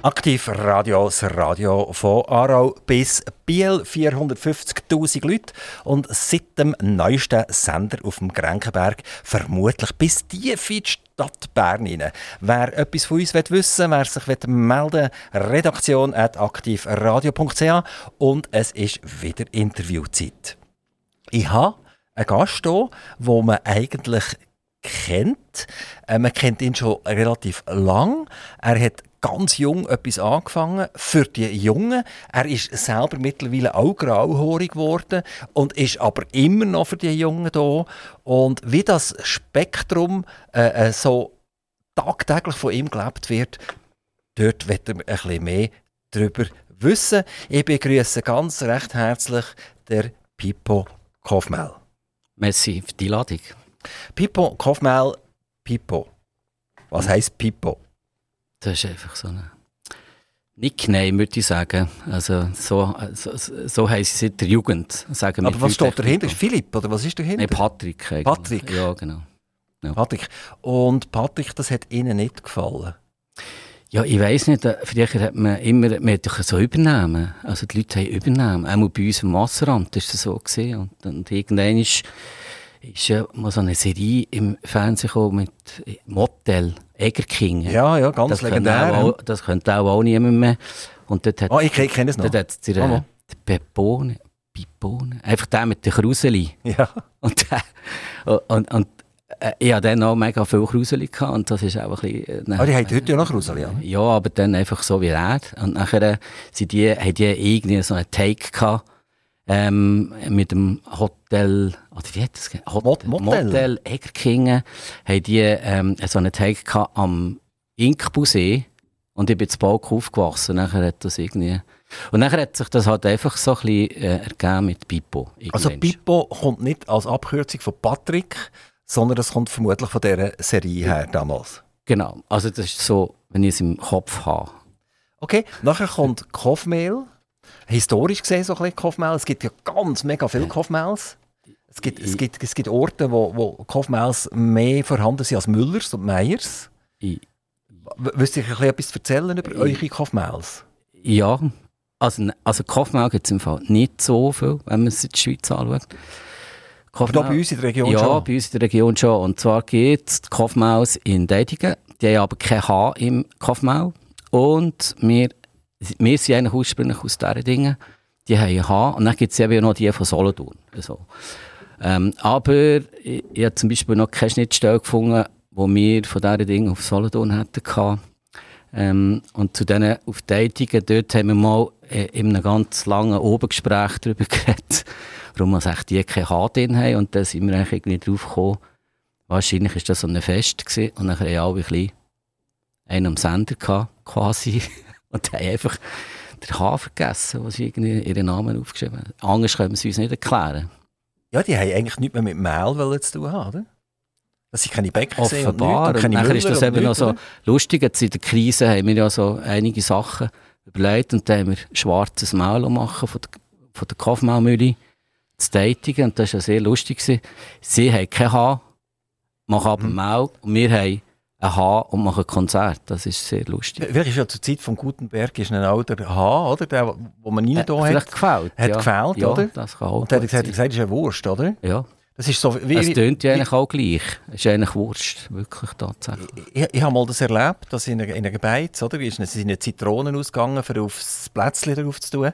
Aktiv Radio, das Radio von Aarau bis Biel, 450.000 Leute und seit dem neuesten Sender auf dem Grenkenberg vermutlich bis tief in die Stadt Bern rein. Wer etwas von uns wissen will, wer sich melden will, redaktion aktivradio.ch und es ist wieder Interviewzeit. Ich habe einen Gast hier, den man eigentlich kennt. Äh, man kennt ihn schon relativ lang. Er hat ganz jung etwas angefangen für die Jungen. Er ist selber mittlerweile auch grauhaarig geworden und ist aber immer noch für die Jungen da. Und wie das Spektrum äh, äh so tagtäglich von ihm gelebt wird, dort wird er ein bisschen mehr darüber wissen. Ich begrüße ganz recht herzlich der Pippo Kofmel. Merci für die Ladung. Pippo Kofmel, Pippo. Was heisst Pippo? Das ist einfach so ein Nickname, würde ich sagen. Also so, so, so heißt es seit der Jugend. Sagen Aber was steht dahinter? Ist Philipp oder was ist dahinter? Nein, Patrick. Eigentlich. Patrick? Ja, genau. Ja. Patrick. Und Patrick, das hat Ihnen nicht gefallen? Ja, ich weiss nicht. Äh, früher hat man immer man hat so Übernahmen. Also die Leute haben Übernahmen. Auch bei uns im Wasserrand war das so. Gewesen. Und, und irgendwann ist ist ja mal so eine Serie im Fernsehen gekommen mit Motel, Egerking. Ja, ja, ganz das legendär. Auch, das könnte auch, auch niemand mehr. Und dort hat, oh, ich kenne es noch. Dort hat der, oh. Pepone, Pipone, einfach der mit den Kruseli. Ja. Und, der, und, und äh, ich hatte dann auch mega viel Kruseli und das ist auch ein bisschen... Äh, ah, die haben heute ja noch Kruseli, ja? Ja, aber dann einfach so wie er. Und nachher äh, sind die, haben die irgendwie so einen Take gehabt, ähm, mit dem Hotel, oder wie hat das Hotel, Motel. Motel Egerkingen, haben die ähm, so einen Tag am Inkbusee und ich bin zu Balk aufgewachsen. Nachher hat das irgendwie... Und nachher hat sich das halt einfach so ein bisschen äh, ergeben mit Pippo. Also Pippo kommt nicht als Abkürzung von Patrick, sondern es kommt vermutlich von dieser Serie her damals. Genau, also das ist so, wenn ich es im Kopf habe. Okay, nachher kommt Kopfmehl historisch gesehen so ein bisschen Kopfmehl. Es gibt ja ganz mega viele Kopfmehls. Es gibt, es gibt, es gibt Orte, wo, wo Kopfmehls mehr vorhanden sind als Müllers und Meyers. Willst du euch etwas erzählen über eure Kopfmehls? Ja, also, also Kopfmehl gibt es im Fall nicht so viel, wenn man es in der Schweiz anschaut. Kopfmehl, aber bei uns in der Region ja, schon? Ja, bei uns in der Region schon. Und zwar gibt es Kopfmehls in Deitigen. Die haben aber kein H im Kopfmehl. Und wir wir sind eigentlich ursprünglich aus diesen Dingen. Die haben H. Und dann gibt es eben noch die von Solothurn. Also, ähm, aber ich, ich habe zum Beispiel noch keine Schnittstelle gefunden, wo wir von diesen Dingen auf Solothurn hätten Ähm, und zu diesen Aufteilungen, dort haben wir mal äh, in einem ganz langen Obengespräch darüber geredet, warum man sagt, die kein H drin haben. Und da sind wir eigentlich irgendwie drauf gekommen, wahrscheinlich war das so ein Fest gewesen. Und dann haben alle ein bisschen einen am Sender gehabt, quasi. Und die haben einfach den H vergessen, wo sie irgendwie ihren Namen aufgeschrieben haben. Anders können sie uns nicht erklären. Ja, die haben eigentlich nichts mehr mit Mehl zu tun haben, oder? Dass sie keine Bäcker sehen und, nichts, und, keine nachher ist das eben noch so lustig. Jetzt in der Krise haben wir ja so einige Sachen überlegt und dann haben wir schwarzes Mehl machen von der, von der Kaufmehlmühle zu tätigen und das war ja sehr lustig. Sie haben kein Haar, machen aber mhm. Mehl und wir haben H und machen ein Konzert. Das ist sehr lustig. Vielleicht ist ja zur Zeit von Gutenberg ist ein alter H, oder? Der, wo man nie äh, da hat. Vielleicht gefällt. Hat ja. gefällt, ja, oder? das kann auch Und er hat gesagt, gesagt, das ist eine Wurst, oder? Ja. Das ist so, wie, es tönt ja eigentlich auch gleich. Es ist eigentlich Wurst, wirklich tatsächlich. Ich, ich, ich habe mal das erlebt, dass in einer, in einer Beiz, oder? Wie sind eine Zitronen ausgegangen, um aufs Plätzchen drauf zu tun.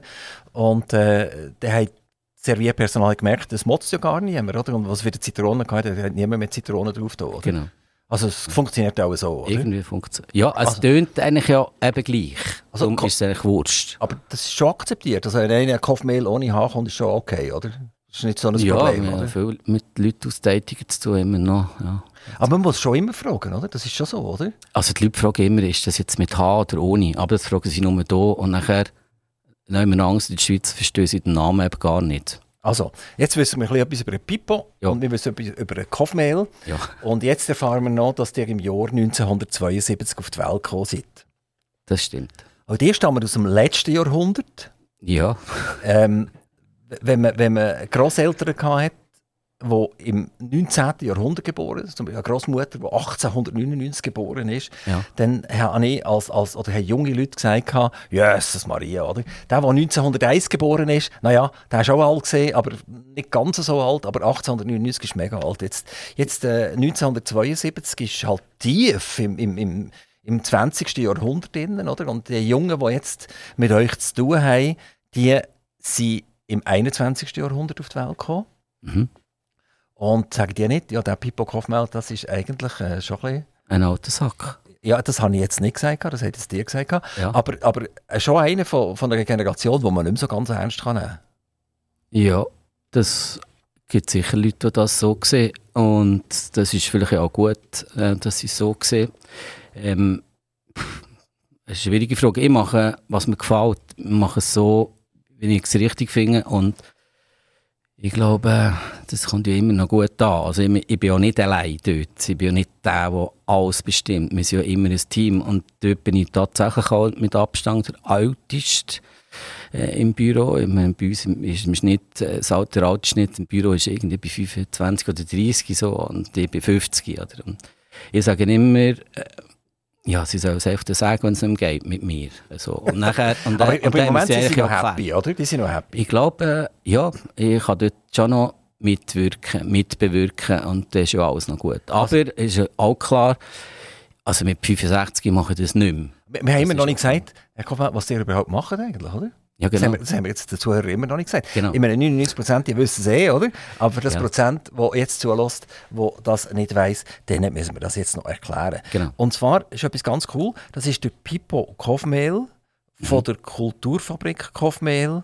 Und äh, der hat Servierpersonal gemerkt, das motzt ja gar niemand, oder? Und was für die Zitronen gehabt, hat niemand mehr Zitronen drauf da, oder? Genau. Also es funktioniert auch so, oder? Irgendwie funktioniert Ja, es also, tönt eigentlich ja eben gleich. Also Darum ist es eigentlich Wurst. Aber das ist schon akzeptiert. Also wenn einer Kopfmehl ohne Haar kommt, ist schon okay, oder? Das ist nicht so ein ja, Problem, Ja, oder? viel mit Leuten aus Tätigen zu tun immer noch, ja. Aber man muss schon immer fragen, oder? Das ist schon so, oder? Also die Leute fragen immer, ist das jetzt mit H oder ohne? Aber das fragen sie nur hier und nachher, nehmen wir Angst, in der Schweiz verstehen sie den Namen eben gar nicht. Also, jetzt wissen wir etwas über Pippo ja. und wir wissen etwas über ein Kopfmehl. Ja. Und jetzt erfahren wir noch, dass der im Jahr 1972 auf die Welt gekommen sind. Das stimmt. Und die stammen aus dem letzten Jahrhundert. Ja. Ähm, wenn man, wenn man Grosseltern hatte, die im 19. Jahrhundert geboren ist, zum Beispiel eine Großmutter, die 1899 geboren ist, Ja. dann habe ich als, als, oder haben junge Leute gesagt, Jesus Maria, oder? Der, der 1901 geboren ist, naja, der ist auch alt gesehen, aber nicht ganz so alt, aber 1899 ist mega alt. Jetzt, jetzt äh, 1972 ist halt tief im, im, im, im 20. Jahrhundert drin, oder? Und die Jungen, die jetzt mit euch zu tun haben, die sind im 21. Jahrhundert auf die Welt gekommen. Mhm. Und sagen die nicht, ja, der Pippo Kaufmann, das ist eigentlich äh, schon ein bisschen Ein alter Sack. ja, das habe ich jetzt nicht gesagt, das hat jetzt dir gesagt. Ja. Aber, aber schon einer von, von einer Generation, die man nicht mehr so ganz ernst kann nehmen Ja, das gibt sicher Leute, die das so sehen. Und das ist vielleicht auch gut, äh, dass sie es so sehen. Ähm, eine schwierige Frage. Ich mache, was mir gefällt, ich mache es so, wie ich es richtig finde. Und ich glaube, das kommt ja immer noch gut an. Also ich, ich bin ja nicht allein dort. Ich bin ja nicht der, der alles bestimmt. Wir sind ja immer ein Team. Und dort bin ich tatsächlich auch mit Abstand der Älteste äh, im Büro. Ich meine, bei uns ist im Schnitt, äh, das Alter, der Altersschnitt im Büro ist irgendwie bei 25 oder 30 so und ich bei 50. Oder? Und ich sage immer, äh, ja, sie es einfach sagen, wenn es nicht mehr geht mit mir. Also, und nachher, und, Aber, und aber im Moment sind sie noch happy, oder? Die sind noch happy. ich glaube, äh, ja, ich kann dort schon noch mitwirken, mitbewirken und das ist ja alles noch gut. Also Aber es ist auch klar, also mit 65 mache ich das nicht mehr. Wir, wir haben immer noch nicht gesagt, Herr Kaufmann, was die überhaupt machen eigentlich, oder? Ja, Das, genau. haben wir, das haben wir jetzt den Zuhörern immer noch nicht gesagt. Genau. Ich meine, 99 Prozent, die wissen es eh, oder? Aber für das Ja. Prozent, das jetzt zulässt, wo das nicht weiss, denen müssen wir das jetzt noch erklären. Genau. Und zwar ist etwas ganz cool, das ist der Pippo Kofmehl von Mhm. der Kulturfabrik Kofmehl.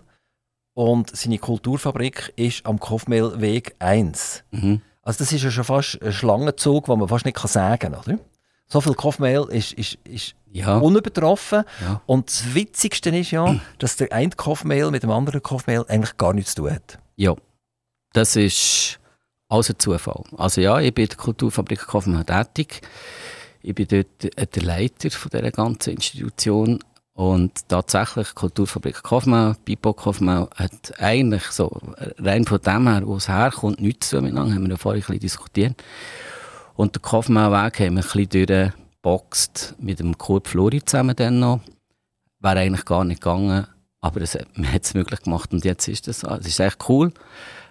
Und seine Kulturfabrik ist am Kofmehlweg 1. Mhm. Also das ist ja schon fast ein Schlangenzug, den man fast nicht kann sagen kann, oder? So viel Kofmehl ist, ist, ist Ja. unübertroffen. Ja. Und das Witzigste ist ja, dass der eine Kofmehl mit dem anderen Kofmehl eigentlich gar nichts zu tun hat. Ja, das ist alles ein Zufall. Also ja, ich bin in der Kulturfabrik Kaufmann tätig. Ich bin dort äh, der Leiter von dieser ganzen Institution. Und tatsächlich, Kulturfabrik Kaufmann, Pipo Kaufmann, hat eigentlich so, äh, rein von dem her, wo es herkommt, nichts zu tun miteinander, haben wir ja vorhin ein bisschen diskutiert. Und den Kaufmann-Weg haben wir ein bisschen durchgeboxt mit dem Kurt Flori zusammen dann noch. Wäre eigentlich gar nicht gegangen, aber es, hat- man hat es möglich gemacht und jetzt ist das. Es ist echt cool,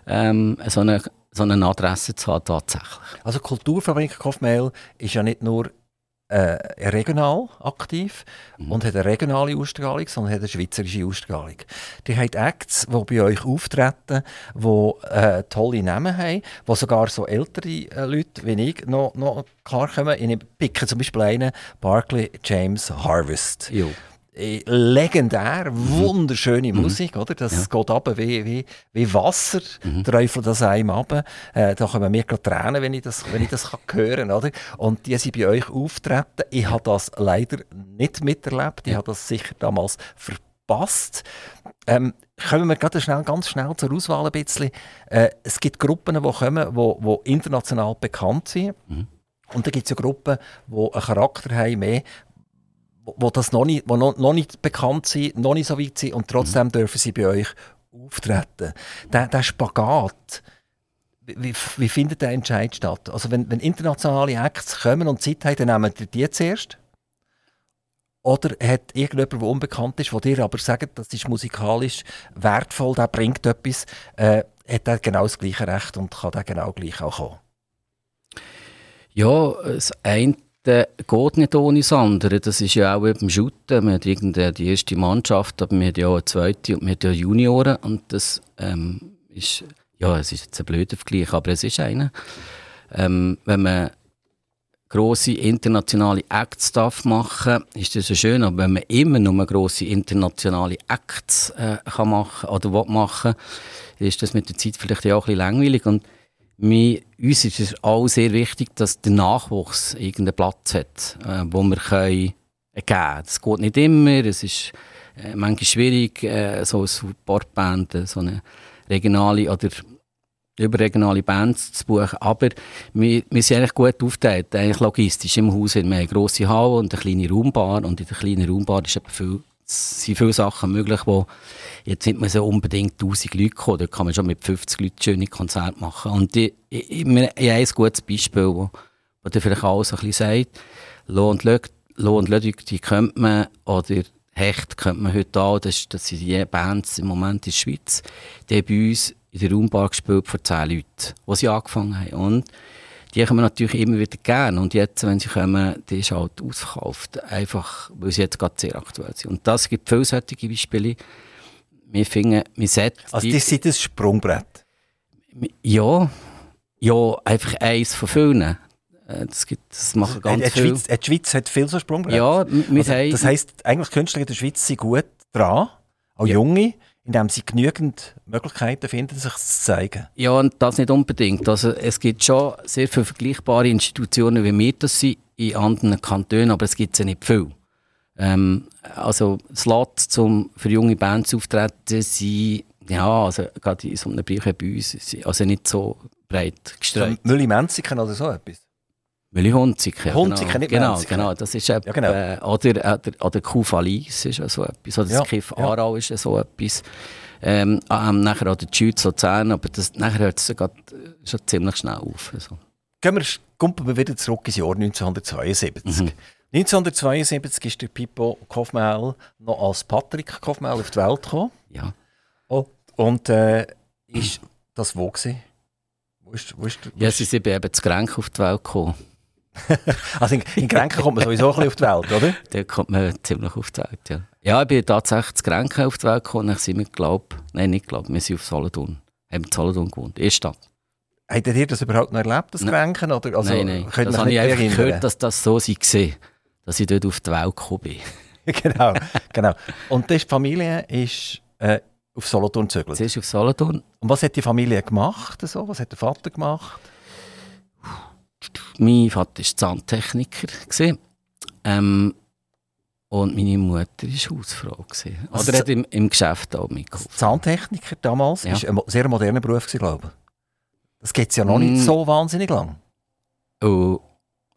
ähm, so, eine, so eine Adresse zu haben tatsächlich. Also Kulturfabrik Kofmehl ist ja nicht nur äh, regional aktiv Mhm. und hat eine regionale Ausstrahlung, sondern hat eine schweizerische Ausstrahlung. Die haben Acts, die bei euch auftreten, die äh, tolle Namen haben, die sogar so ältere äh, Leute wie ich noch, noch klarkommen. Ich picke zum Beispiel einen, Barclay James Harvest. Jo. Äh, legendär, wunderschöne Musik, oder? Das Mhm. Ja. Mhm. geht ab wie, wie, wie Wasser, träufelt das einem ab. Äh, da kommen mir gerade Tränen, wenn ich das, wenn ich das kann hören oder? Und die sind bei euch auftreten. Ich habe das leider nicht miterlebt. Ich habe das sicher damals verpasst. Ähm, kommen wir gerade schnell, ganz schnell zur Auswahl ein bisschen. Äh, es gibt Gruppen, die kommen, die, die international bekannt sind. Mhm. Und dann gibt es ja Gruppen, die einen Charakter haben, mehr, wo, das noch nicht, wo noch, noch nicht bekannt sind, noch nicht so weit sind und trotzdem Mhm. dürfen sie bei euch auftreten. Der, der Spagat, wie, wie, findet der Entscheid statt? Also wenn, wenn internationale Acts kommen und Zeit haben, dann nehmen die die zuerst? Oder hat irgendjemand, der unbekannt ist, der dir aber sagt, das ist musikalisch wertvoll, der bringt etwas, äh, hat er genau das gleiche Recht und kann der genau gleich auch kommen? Ja, das eine geht nicht ohne das andere. Das ist ja auch beim Shooten. Wir irgendeine, die erste Mannschaft, aber wir haben ja auch eine zweite und wir haben ja Junioren. Und das ähm, ist, ja, es ist jetzt ein blöder Vergleich, aber es ist einer. Ähm, wenn man grosse internationale Acts darf machen ist das ja schön, aber wenn man immer nur grosse internationale Acts äh, kann machen oder machen dann ist das mit der Zeit vielleicht auch ein bisschen langweilig. Und mir, uns ist es auch sehr wichtig, dass der Nachwuchs irgendeinen Platz hat, äh, wo wir können äh, geben. Das geht nicht immer, es ist äh, manchmal schwierig, äh, so eine Supportband, äh, so eine regionale oder überregionale Bands zu buchen, aber wir, wir sind eigentlich gut aufgeteilt, eigentlich logistisch. Im Haus. Wir haben eine grosse Halle und eine kleine Raumbar und in der kleinen Raumbar ist viel es sind viele Sachen möglich, wo jetzt nicht mehr so unbedingt 1000 Leute kommen. Da kann man schon mit 50 Leuten schöne Konzerte machen. Und ich, ich, ich, ich habe ein gutes Beispiel, wo, wo dir vielleicht auch so ein bisschen sagt, Lo und Lö, Lo und Lödig, die könnte man, oder Hecht könnte man heute auch, das, das sind die Bands im Moment in der Schweiz, die haben bei uns in der Raumbar gespielt vor 10 Leuten, wo sie angefangen haben. Und die haben wir natürlich immer wieder gerne. Und jetzt, wenn sie kommen, die ist halt ausverkauft. Einfach, weil sie jetzt gerade sehr aktuell sind. Und das gibt viele solche Beispiele. Wir finden, wir sollten... Also die sind ein Sprungbrett? Ja. Ja, einfach eins von vielen. Äh, das, gibt, das machen ganz die viele. Schweiz, die Schweiz hat viel so Sprungbrett. Ja, also, das heisst, eigentlich Künstler in der Schweiz sind gut dran, auch Ja. Junge, indem sie genügend Möglichkeiten finden, sich zu zeigen. Ja, und das nicht unbedingt. Also, es gibt schon sehr viele vergleichbare Institutionen, wie wir das sind, in anderen Kantonen, aber es gibt ja nicht viel. Ähm, also, Slots, um für junge Bands aufzutreten, sind, ja, also gerade in so einem Bereich bei uns, also nicht so breit gestreut. Mülli Menziken oder so etwas. Willi Hunziker. Hunziker, genau. nicht Genau, Menziker. genau. Das ist etwa, Ja, genau. äh, oder, oder, oder Kufalis ist ja so etwas. Oder das Ja, Kiff ja. Aarau ist ja so etwas. Ähm, ähm, nachher auch der Schütz Luzern, aber das, nachher hört es ja grad, äh, schon ziemlich schnell auf. Also. Gehen wir, wir wieder zurück ins Jahr 1972. Mhm. 1972 ist der Pippo Kofmel noch als Patrick Kofmel auf die Welt gekommen. Ja. Oh. Und äh, ist das wo gewesen? Wo ist, wo ist, wo Ja, ist, sie sind eben zu Grenk auf die Welt gekommen. also in, in Grenken kommt man sowieso ein bisschen auf die Welt, oder? Da kommt man ziemlich auf die Welt, ja. Ja, ich bin tatsächlich zu Grenk auf die Welt gekommen. Dann sind wir, glaub, nein, nicht glaub, wir sind auf Solothurn. Haben in Solothurn gewohnt, erste Stadt. Habt ihr das überhaupt noch erlebt, das. Grenken? Oder, also, nein, nein. Das habe ich einfach erinnern? gehört, dass das so war, dass ich dort auf die Welt gekommen bin. genau, genau. Und die Familie ist äh, auf Solothurn gezögert. Zuerst auf Solothurn. Und was hat die Familie gemacht? So? Was hat der Vater gemacht? Mein Vater war Zahntechniker. Ähm, und meine Mutter war Hausfrau. gewesen. Also Oder hat im, im Geschäft auch mitgeholfen. Zahntechniker damals Ja. ist ein sehr moderner Beruf, gewesen, glaube ich. Das gibt es ja noch nicht Mm. so wahnsinnig lang. Und,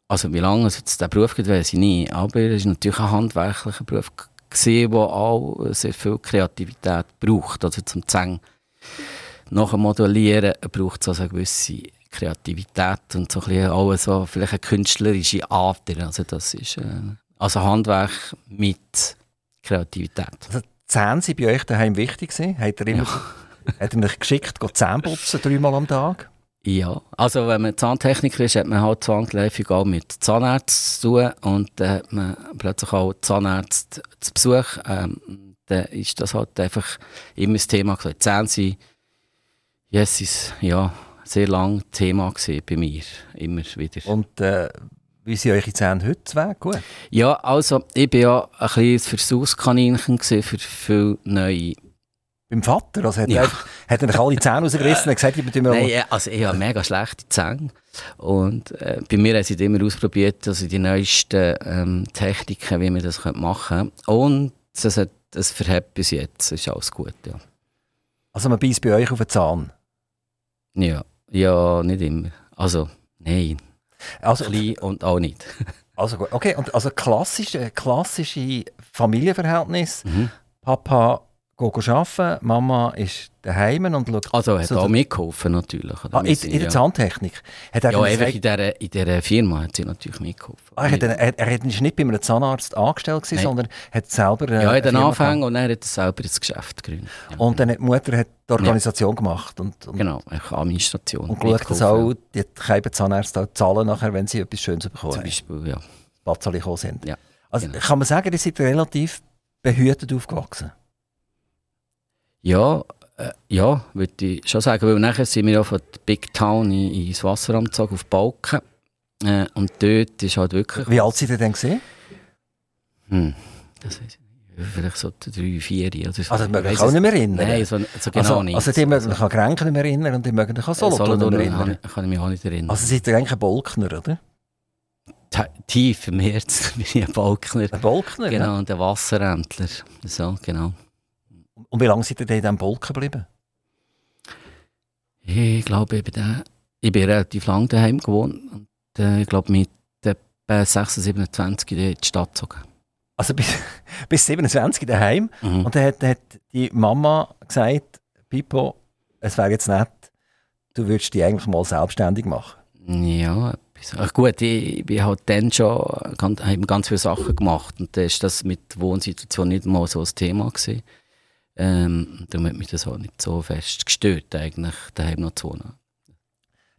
also wie lange es jetzt der Beruf gibt, weiß ich nicht. Aber es war natürlich ein handwerklicher Beruf, gewesen, der auch sehr viel Kreativität braucht. Also zum Zähnen nachmodellieren braucht es also eine gewisse Kreativität und so ein bisschen auch so vielleicht eine künstlerische Ader. Also das ist äh, also Handwerk mit Kreativität. Also Zähne sind bei euch daheim wichtig gewesen. Hat er, immer, hat er euch geschickt, Zähne putzen, dreimal am Tag? Ja, also wenn man Zahntechniker ist, hat man halt zwangsläufig auch mit Zahnärzten zu tun und dann hat man plötzlich auch Zahnärzte zu Besuch. Ähm, dann ist das halt einfach immer das Thema gewesen. Zähne sind, yes, ist, ja, sehr lang Thema gewesen bei mir, immer wieder. Und äh, wie sind eure Zähne heute zu? Gut. Ja, also ich bin ja ein kleines Versuchskaninchen für viele neue Beim Vater? Also hat, Ja. er, hat er alle Zähne rausgerissen und gesagt, ich bin Nein, äh, also ich habe mega schlechte Zähne. Und äh, bei mir haben sie immer ausprobiert, also die neuesten ähm, Techniken, wie man das machen könnte. Und hat, das verhebt bis jetzt, ist alles gut, ja. Also man beißt bei euch auf den Zahn. Ja, ja nicht immer. Also, nein, Also, klein und auch nicht. also gut. Okay, und also klassische, klassische Familienverhältnis. Mhm. Papa arbeiten, Mama ist daheim und schaut Also hat So, auch mitgeholfen natürlich. oder? ah, in, in der ja, Zahntechnik. Hat er ja, einfach in dieser, in dieser Firma hat sie natürlich mitgeholfen. Ah, er, hat, er, er, er hat nicht bei einem Zahnarzt angestellt, gewesen, sondern hat selber äh, ja, eine in den Firma Anfang und dann hat er selber das Geschäft gegründet. Ja. Und dann hat die Mutter hat die Organisation gemacht und, und, Genau, Administration. und geschaut, dass auch die Zahnärzte auch zahlen nachher, wenn sie etwas Schönes bekommen Zum. Beispiel, ja. Gekommen sind. Ja, Also genau. kann man sagen, ihr seid relativ behütet aufgewachsen. Ja, äh, ja, würde ich schon sagen, weil nachher sind wir ja von der Big Town in, ins Wasseramt gezogen, auf Balken. Äh, und dort ist halt wirklich... Wie alt seid ihr denn gesehen? Hm, das weiß ich nicht. Vielleicht so drei, vier oder so. Also, man kann sich nicht mehr erinnern. Nein, so, so genau also, nicht. Also, die mögen sich an Grenken nicht mehr erinnern und die mögen sich an Solothurn nicht mehr erinnern. kann, kann ich mich auch nicht erinnern. Also, seid ihr eigentlich ein Bolkner, oder? Tief im Herzen bin ich ein Balkner. Ein Bolkner, Genau, ja. und ein Wasseräntler. So, genau. Und wie lange seid ihr denn in diesem Bolken geblieben? Ich glaube, ich bin, da, ich bin relativ lange daheim gewohnt. Und äh, ich glaube, mit etwa 26, 27 in die Stadt gezogen. Also bis, bis 27 daheim. Mhm. Und dann hat, hat die Mama gesagt, Pippo, es wäre jetzt nett, du würdest dich eigentlich mal selbstständig machen. Ja. Ach gut, ich, ich bin halt dann schon ganz, ganz viele Sachen gemacht und dann ist das mit Wohnsituation nicht mal so ein Thema gewesen. Ähm, darum hat mich das auch nicht so fest gestört, eigentlich daheim noch zu wohnen.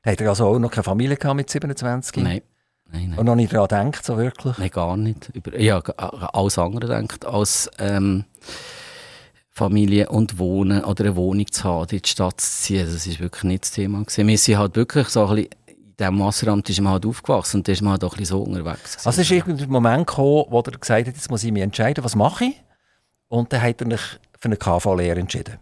Hat er also auch noch keine Familie gehabt mit 27? Nein, nein, nein. Und noch nicht daran gedacht, so wirklich? Nein, gar nicht. Über, ja, g- alles andere denkt, als ähm, Familie und Wohnen oder eine Wohnung zu haben, in die Stadt zu ziehen, das ist wirklich nicht das Thema gewesen. Wir sind halt wirklich so ein bisschen, in diesem Wasseramt ist man halt aufgewachsen und da ist man halt auch ein bisschen so unterwegs gewesen. Also es ist irgendein Moment gekommen, wo er gesagt hat, jetzt muss ich mich entscheiden, was mache ich? Und dann hat er für eine KV-Lehre entschieden.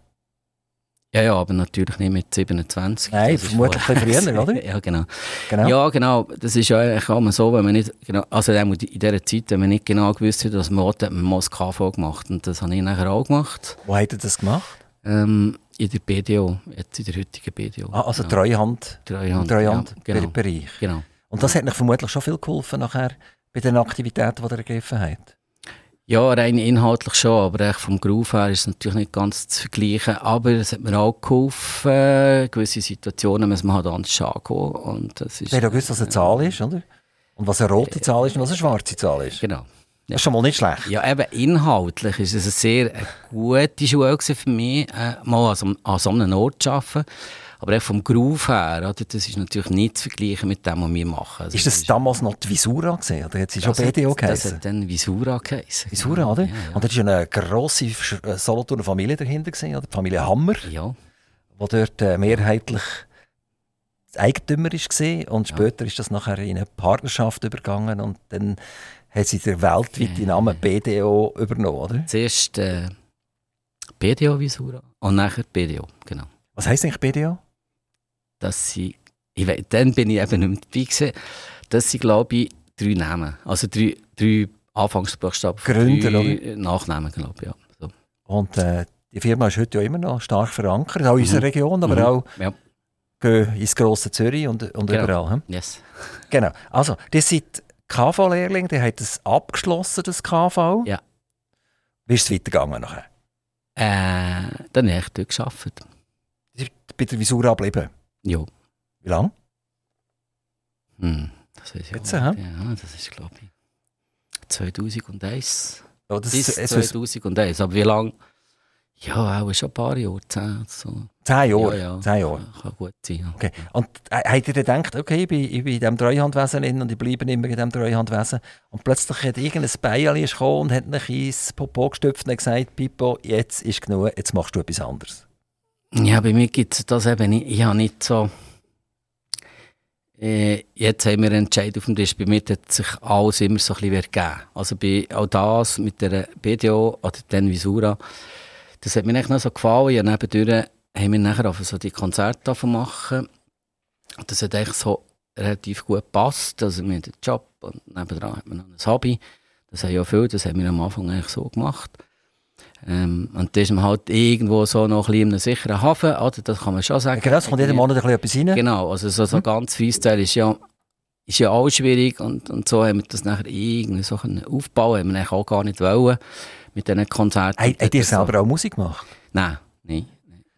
Ja, ja, aber natürlich nicht mit 27. Nein, vermutlich früher, oder? Ja, genau. Genau. Ja, genau. Das ist ja eigentlich auch immer so, wenn man nicht, genau, also in dieser Zeit, wenn man nicht genau gewusst hat, was man will, hat man mal das KV gemacht. Und das habe ich nachher auch gemacht. Wo hat er das gemacht? Ähm, in der BDO, jetzt in der heutigen BDO. Ah, also genau. Treuhand, Treuhand, Treuhand ja, genau. Bereich. genau. Und das hat euch vermutlich schon viel geholfen nachher bei den Aktivitäten, die ihr ergriffen habt. Ja, rein inhaltlich schon, aber echt vom Groove her ist es natürlich nicht ganz zu vergleichen. Aber es hat mir auch geholfen, gewisse Situationen muss man halt anders angehen. Und das ist, ja gewusst, was eine Zahl ist, oder? Und was eine rote Zahl ist und was eine schwarze Zahl ist. Genau. Das ist schon mal nicht schlecht. Ja, eben inhaltlich ist es eine sehr äh, gute Schule für mich, äh, mal an so, an so einem Ort zu arbeiten. Aber auch vom Groove her, oder, das ist natürlich nicht zu vergleichen mit dem, was wir machen. Also Ist das damals noch die Visura gesehen oder hat sie schon das BDO Das geheißen? hat dann Visura geheißen. Visura, oder? Ja, ja. Und da ist ja eine grosse äh, Solothurner Familie dahinter gesehen, oder? Die Familie Hammer, ja. die dort äh, mehrheitlich Eigentümer ist gesehen und später ist das nachher in eine Partnerschaft übergegangen und dann hat sie den weltweiten Namen BDO übernommen, oder? Zuerst äh, BDO Visura und nachher BDO, genau. Was heisst eigentlich BDO? Dass sie, ich weiss, dann bin ich eben nicht dabei gewesen, dass sie, glaube ich, drei Namen, also drei, drei Anfangsbuchstaben, Gründer, drei Nachnamen, glaube ich, ja. So. Und äh, die Firma ist heute ja immer noch stark verankert, auch in unserer Region, aber Mhm. auch Ja, ins grosse Zürich und, und Genau. überall. hm? yes. Genau. Also, ihr seid KV-Lehrling, der hat es abgeschlossen, das KV. Ja. Wie ist es weitergegangen nachher? Äh, dann habe ich dort gearbeitet. Bei der Visura geblieben. Ja. Wie lange? Hm. Das ist ja, Jetzt, ja, das ist, glaube ich, 2001. Oh, das Bis ist, es ist 2001. Aber wie lange? Ja, auch schon ein paar Jahre. Zehn, so. zehn Jahre. Ja, ja. Zehn Jahre. Kann gut sein. Ja. Okay. Und äh, habt ihr gedacht, okay, ich bin, ich bin in diesem Treuhandwesen und ich bleibe immer in diesem Treuhandwesen. Und plötzlich hat irgendein Beil gekommen und hat mich ins Popo gestüpft und gesagt, Pippo, jetzt ist genug, jetzt machst du etwas anderes. Ja, bei mir gibt es das eben nicht. Ich habe nicht so. Äh, jetzt haben wir einen Entscheid auf dem Tisch. Bei mir hat sich alles immer so ein bisschen ergeben. Also bei, auch das mit der BDO oder den Visura, das hat mir echt noch so gefallen. Ja, nebendurch haben wir nachher einfach so die Konzerte machen. Das hat echt so relativ gut gepasst. Also wir haben einen Job und nebendran hat man noch ein Hobby. Das haben ja viele, das haben wir am Anfang eigentlich so gemacht. Ähm, und da ist man halt irgendwo so noch ein bisschen in einem sicheren Hafen, oder? das kann man schon sagen. Genau, es kommt jeden Monat ein bisschen etwas rein. Genau, also so, so ganz Freestyle ist ja, ist ja auch schwierig und, und so haben wir das nachher irgendwie so aufbauen, haben wir eigentlich auch gar nicht wollen mit diesen Konzerten. Habt ihr So- selber auch Musik gemacht? Nein, nein.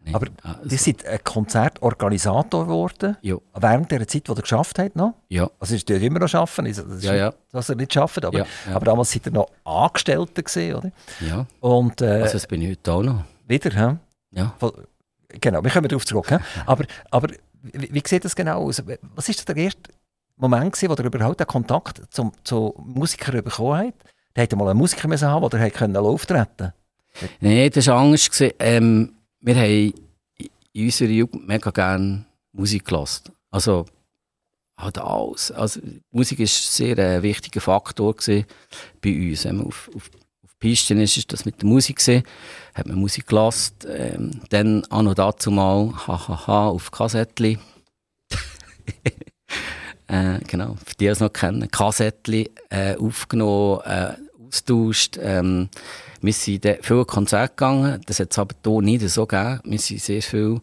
Nein. Aber Ah, Ihr so- seid ein Konzertorganisator geworden, Ja, während der Zeit, die ihr geschafft habt noch. ja, Also ihr dürft immer noch arbeiten, also das ist ja, nicht, ja, dass ihr nicht schafft, aber, ja, ja, aber damals seid ihr noch Angestellte gewesen, oder? ja. Und äh, Also das bin ich heute auch noch. wieder, hä? Ja. Genau, wir kommen darauf zurück. Aber, aber wie, wie sieht das genau aus? Was ist der erste Moment, gewesen, wo ihr überhaupt einen Kontakt zum, zu Musikern bekommen habt? Da hätte mal einen Musiker müssen haben, der auftreten Nein, das war anders. Ähm, wir haben in unserer Jugend mega gerne Musik gelassen. Also, halt alles. Also, Musik war ein sehr äh, wichtiger Faktor bei uns. Wenn man auf, auf, auf Pisten ist, ist das mit der Musik gewesen. Hat man Musik gelassen. Ähm, dann auch noch dazu mal, hahaha, auf Kassettli. äh, genau, für die, die es noch kennen, Kassettli äh, aufgenommen, äh, austauscht. Ähm, wir sind dann viele Konzerte gegangen, das hat es aber hier nicht so gegeben. Wir sind sehr viel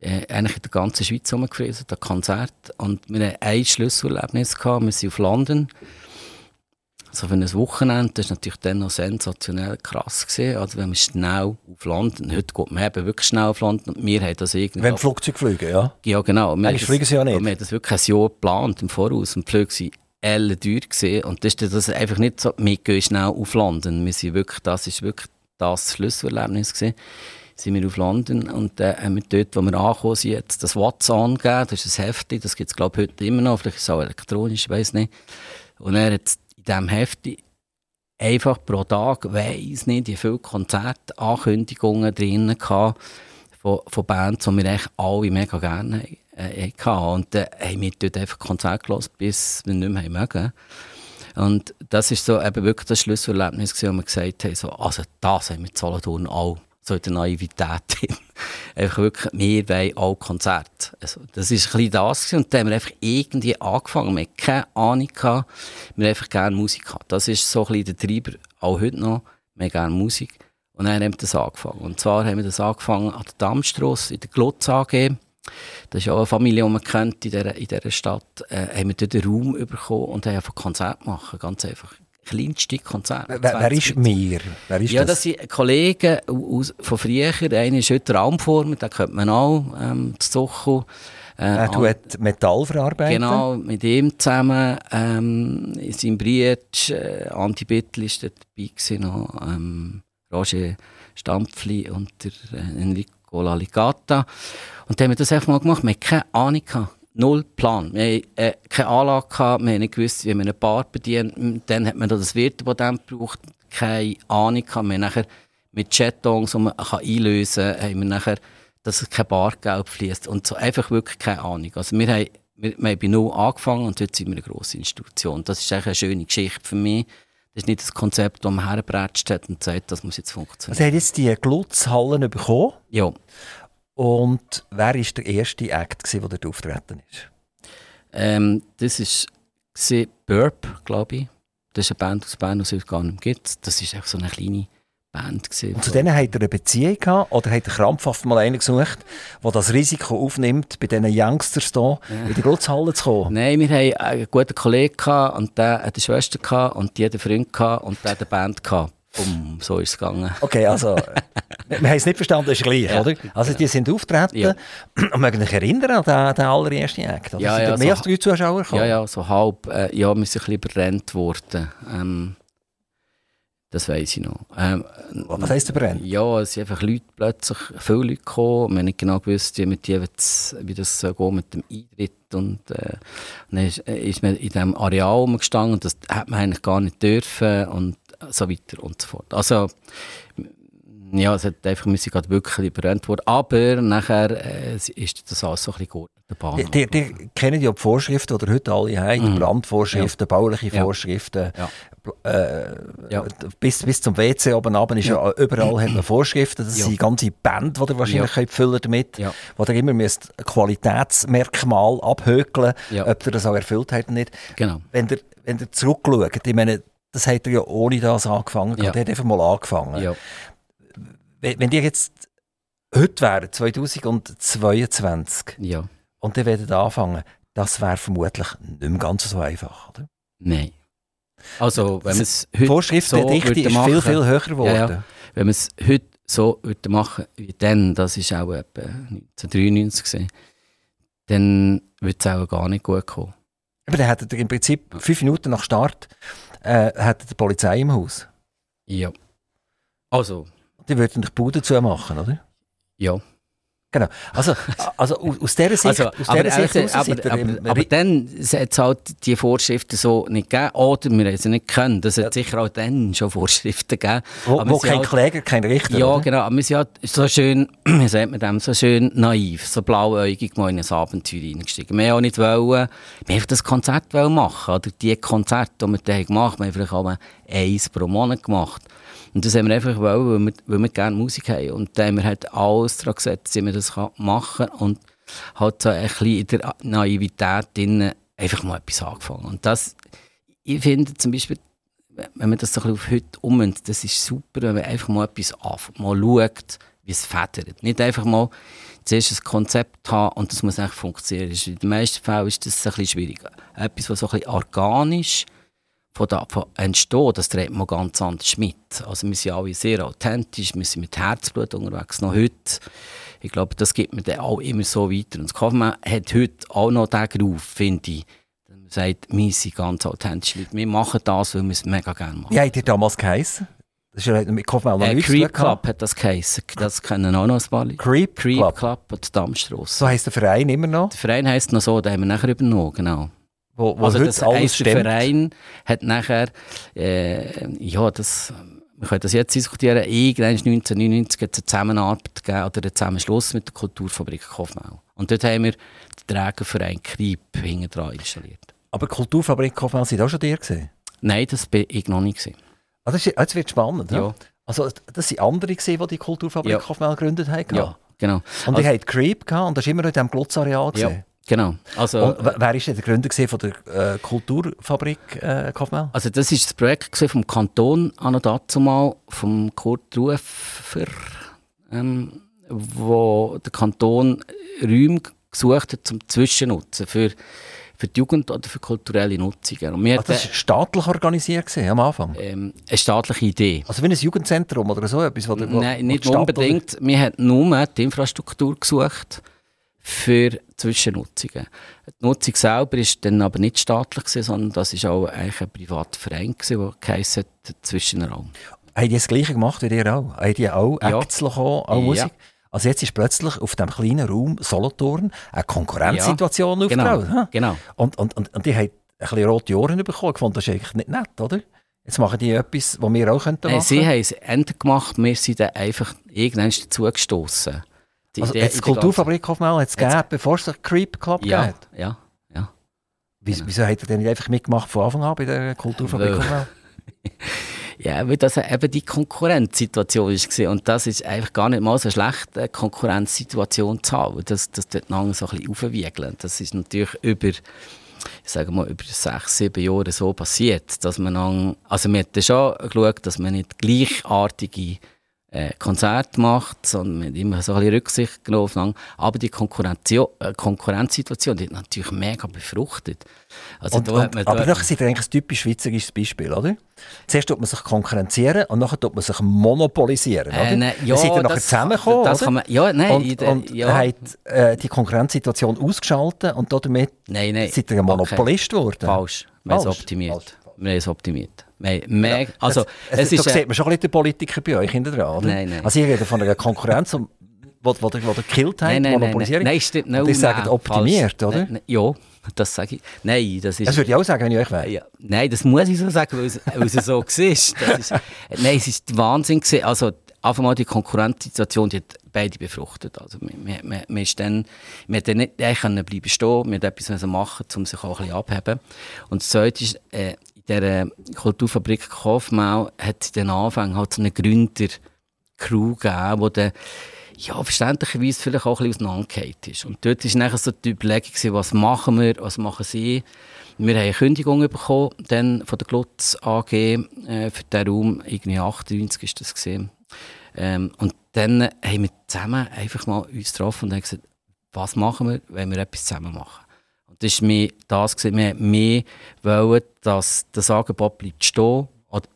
äh, eigentlich in der ganzen Schweiz rumgereist, an Konzert. Und wir hatten ein Schlüsselerlebnis, gehabt. wir sind auf London. so für ein Wochenende, das war natürlich dann noch sensationell krass gewesen. Also wenn man schnell auf London, heute geht man eben wirklich schnell auf London und wir haben das irgendwie... Wenn Flugzeug fliegen, ja? Ja, genau. Wir Eigentlich fliegen sie ja nicht. Wir haben das wirklich ein Jahr geplant im Voraus und die Flüge sind elle teuer gewesen. Und das ist das einfach nicht so, wir gehen schnell auf London. Wir sind wirklich, das ist wirklich das Schlüsselerlebnis gewesen sind wir auf London und äh, haben wir dort, wo wir angekommen sind, jetzt das WhatsApp angegeben. Das ist ein Hefti, das gibt es glaube ich heute immer noch, vielleicht ist es auch elektronisch, ich weiß nicht. Und er hat in diesem Hefti einfach pro Tag, weiss nicht, wie viele Konzertankündigungen drin gehabt von, von Bands, die wir eigentlich alle mega gerne äh, hatten. Und dann äh, haben wir dort einfach Konzert gelassen, bis wir nicht mehr mögen. Und das ist so eben wirklich das Schlüsselerlebnis, wo wir gesagt haben, so, also das haben wir in Solothurn auch so in der Naivität einfach wirklich, wir wollen auch Konzerte. Also, das war ein bisschen das und dann haben wir einfach irgendwie angefangen. Wir hatten keine Ahnung, wir haben einfach gerne Musik gehabt. Das ist so ein bisschen der Treiber, auch heute noch. Wir haben gerne Musik. Und dann haben wir das angefangen. Und zwar haben wir das angefangen an der Dammstrasse, in der Glotz AG. Das ist auch eine Familie, die man kennt in dieser, in dieser Stadt. Äh, haben wir dort einen Raum bekommen und haben einfach Konzert machen, ganz einfach kleinste Konzert. Wer, wer ist mir? Wer ist ja, das? das sind Kollegen aus, von früher. Einer ist heute Raumformer, den kennt man auch, ähm, zu. Äh, er tut Metall verarbeiten. Genau, mit ihm zusammen. Ähm, in seinem Brietsch, äh, Andi Bittel war dabei, gewesen, noch, ähm, Roger Stampfli und der, äh, Enrico Laligata. Und dann haben wir das einfach mal gemacht. Wir hatten keine Ahnung. Gehabt null Plan. Wir hatten äh, keine Anlage, gehabt, wir haben nicht gewusst, wie man eine Bar bedient. Dann hat man das Wirtemodell gebraucht, keine Ahnung. Gehabt. Wir haben nachher mit Chatons, die man kann einlösen kann, haben wir nachher, dass kein Bargeld fließt und so einfach wirklich keine Ahnung. Also wir haben, wir, wir haben bei Null angefangen und heute sind wir eine grosse Institution. Das ist eigentlich eine schöne Geschichte für mich. Das ist nicht das Konzept, das man hergebratscht hat und sagt, das muss jetzt funktionieren. Also, hat jetzt die Glutzhallen bekommen? Ja. Und wer war der erste Act, der dort auftreten ist? Ähm, das war Burp, glaube ich. Das ist eine Band aus Bern, die es gar nicht gibt. Das war so eine kleine Band. Gewesen, und zu denen hat er eine Beziehung gehabt oder hat er krampfhaft mal einen gesucht, der das Risiko aufnimmt, bei diesen Youngsters hier ja. in die Glutzhalle zu kommen? Nein, wir hatten einen guten Kollegen gehabt, und der hatte eine Schwester gehabt, und die hatte einen Freund gehabt, und der hatte eine Band gehabt. Um, so ist es gegangen. Okay, also, wir haben es nicht verstanden, das ist gleich, ja, oder? Also, die sind auftreten ja. und mögen sich erinnern an den, den allerersten Act. Oder? Ja, sind ja, mehr so, als drei Zuschauer gekommen? Ja, ja, so halb. Äh, ja, wir sind ein bisschen überrennt worden. Ähm, das weiß ich noch. Ähm, Was heisst überrennt? Ja, es sind einfach Leute, plötzlich viele Leute gekommen. Wir haben nicht genau gewusst, wie, mit die, wie das so geht mit dem Eintritt. Und äh, dann ist, ist man in diesem Areal umgestanden und das hat man eigentlich gar nicht dürfen. Und so weiter und so fort. Also, ja, es hat einfach müssen gerade wirklich überrennt worden. Aber nachher äh, ist das alles so ein bisschen geordnet. Bahn. Die, die, kennen ja die Vorschriften, die heute alle haben, mhm. Brandvorschriften, ja. bauliche. Vorschriften. Ja. Äh, ja. Bis, bis zum WC oben runter ist ja. überall hat man Vorschriften. Das sind ganze Bände, die ihr wahrscheinlich ja. füllen damit, ja. wo ihr immer müsst Qualitätsmerkmal abhökeln, ob ihr das auch erfüllt habt oder nicht. Genau. Wenn ihr, wenn ihr zurückschaut, ich meine, das hat er ja ohne das angefangen. Ja. Der hat einfach mal angefangen. Ja. Wenn die jetzt heute wären, 2022, ja. und die werden anfangen, das wäre vermutlich nicht mehr ganz so einfach, oder? Nein. Also, wenn man es heute Vorschriftendichte so ist machen, viel, viel höher geworden. Ja, ja. Wenn man es heute so würde machen wie dann, das war auch etwa 1993 gewesen, dann würde es auch gar nicht gut kommen. Aber dann hättet ihr im Prinzip fünf Minuten nach Start äh, die Polizei im Haus? Ja. Also. Die würden dich Bude zu machen, oder? Ja. Genau. Also, also aus dieser Sicht, also, aus aber, Sicht also, aber, aber, aber, dann hat es halt die Vorschriften so nicht gegeben. Oder wir haben sie nicht können. Das hat ja. sicher auch dann schon Vorschriften gegeben. Wo, wo kein halt, Kläger, kein Richter, Ja, oder? genau. Aber wir sind halt so schön, wie sagt man dem, so schön naiv, so blauäugig mal in ein Abenteuer reingestiegen. Wir haben auch nicht wollen, wir haben das Konzert machen oder die Konzerte, die wir dann gemacht haben, wir haben vielleicht auch eins pro Monat gemacht. Und das haben wir einfach wollen, weil wir, weil wir gerne Musik haben. Und da haben wir halt alles daran gesetzt, wie wir das machen kann. Und halt so ein bisschen in der Naivität drin einfach mal etwas angefangen. Und das, ich finde zum Beispiel, wenn man das so ein bisschen auf heute ummünzt, das ist super, wenn man einfach mal etwas anfängt, mal schaut, wie es federt. Nicht einfach mal zuerst ein Konzept haben und das muss eigentlich funktionieren. In den meisten Fällen ist das ein bisschen schwieriger. Etwas, was so ein bisschen organisch von da von entstehen, das dreht man ganz anders mit. Also wir sind alle sehr authentisch, wir sind mit Herzblut unterwegs, noch heute. Ich glaube, das gibt mir dann auch immer so weiter. Und das Kaufmann hat heute auch noch den Groove, finde ich. Man sagt, wir sind ganz authentisch Leute. Wir machen das, weil wir es mega gerne machen. Wie hat ihr damals geheißen? Das ist ja mit Kaufmann noch Äh, Creep. Club hat das geheißen. Das kennen auch noch ein paar Leute. Creep, Creep Club. Club an der Dammstrasse. So heisst der Verein immer noch, Der Verein heisst noch so, den haben wir nachher übernommen, genau. Wo, wo also das stimmt. Verein hat nachher, äh, ja, das, wir können das jetzt diskutieren, irgendwann 1999 hat es eine Zusammenarbeit gegeben oder einen Zusammenschluss mit der Kulturfabrik Kaufmau. Und dort haben wir den Trägerverein Kriep hinten dran installiert. Aber die Kulturfabrik Kaufmann sind auch schon dir gesehen. Nein, das bin ich noch nicht. Gewesen. Ah, das ist, jetzt wird spannend. Ja. Ja. Also das sind andere gesehen, die die Kulturfabrik Ja. Kaufmann gegründet haben. Ja, genau. Und Also- ihr habt Creep gehabt und das ist immer noch in diesem Glutzareal Ja, gesehen. Genau. Also, Und wer war denn der Gründer von der äh, Kulturfabrik äh, Kaufmann? Also das ist das Projekt vom Kanton an und dazu mal, vom Kurt Rufer, ähm, wo der Kanton Räume gesucht hat zum Zwischennutzen für, für die Jugend oder für kulturelle Nutzungen. Und wir Also das war staatlich organisiert gewesen, am Anfang. ähm, eine staatliche Idee. Also wie ein Jugendzentrum oder so etwas? Wo, Nein, nicht die Stadt unbedingt. Wir haben nur die Infrastruktur gesucht für Zwischennutzungen. Die Nutzung selber war dann aber nicht staatlich, gewesen, sondern das war auch eigentlich ein privater Verein, gewesen, der geheissen hat, Zwischenraum. Haben die das Gleiche gemacht wie ihr auch? Haben die auch Ja. Acts bekommen, auch Ja. Musik? Also jetzt ist plötzlich auf dem kleinen Raum Solothurn eine Konkurrenzsituation Genau, aufgebaut. hä? genau. Und, und, und, und die haben ein bisschen rote Ohren bekommen. Ich fand das eigentlich nicht nett, oder? Jetzt machen die etwas, was wir auch könnten Nein, machen. sie haben es Ende gemacht, wir sind dann einfach irgendwann dazugestossen. Die also die Kulturfabrik Kaufmann hat es gegeben, bevor es den Creep Club Ja, gab. ja, ja. Wieso, genau. wieso hat er denn nicht einfach mitgemacht von Anfang an bei der Kulturfabrik Kaufmann? Ja, weil das eben die Konkurrenzsituation war. Und das ist einfach gar nicht mal so schlecht, eine Konkurrenzsituation zu haben. Das, das dort lang so ein bisschen aufwiegeln. Das ist natürlich über, ich sage mal, über sechs, sieben Jahre so passiert, dass man dann, also wir haben schon geschaut, dass man nicht gleichartige äh, Konzerte macht, sondern man hat immer so ein bisschen Rücksicht genommen. Aber die Konkurrenzio- äh, Konkurrenzsituation, die hat natürlich mega befruchtet. Also Und, da und, hat man aber da- das ist eigentlich ein typisch schweizerisches Beispiel, oder? Zuerst tut man sich konkurrenzieren und nachher tut man sich monopolisieren? Äh, Dann ja, seid ihr nachher das- zusammengekommen, das kann man- ja, nein, und, der- und ja. habt äh, die Konkurrenzsituation ausgeschaltet und damit Nein, nein. seid ihr ein Monopolist geworden. Falsch. Wir haben es optimiert. Falsch. Wir haben es optimiert. Wir, wir, also, es, es da ist... sieht Äh, man schon ein bisschen den Politiker bei euch hinten dran, oder? Nein, nein. Also ich rede von einer Konkurrenz, die wo, wo, wo, wo gekillt hat, nein, nein, nein, nein, Monopolisierung. nein, stimmt. No, die sagen nein, optimiert, falsch. oder? Nein, nein, ja, das sage ich. Nein, das ist... Das würde ich auch sagen, wenn ich euch wäre. ja, nein, das muss ich so sagen, weil es, weil es so war. Ist, nein, es ist Wahnsinn gewesen. Also, einfach mal die Konkurrenzsituation, die hat beide befruchtet. Also, wir, wir, ist dann, wir hätten nicht eigentlich können bleiben stehen, wir hätten etwas machen, um sich auch ein bisschen abzuheben. Und das Zweite ist, äh, in dieser Kulturfabrik Kaufmau hat es den Anfängen halt so eine Gründer-Crew gegeben, die dann ja, verständlicherweise vielleicht auch ein bisschen auseinandergefallen ist. Und dort war nachher so die Überlegung, was machen wir, was machen sie. Wir haben eine Kündigung bekommen dann von der Glutz AG äh, für den Raum, irgendwie 98 ist das gesehen. Ähm, und dann haben wir zusammen einfach mal uns getroffen und haben gesagt, was machen wir, wenn wir etwas zusammen machen. Das war mehr das, gewesen. wir mehr, wollen, dass das Angebot bleibt stehen oder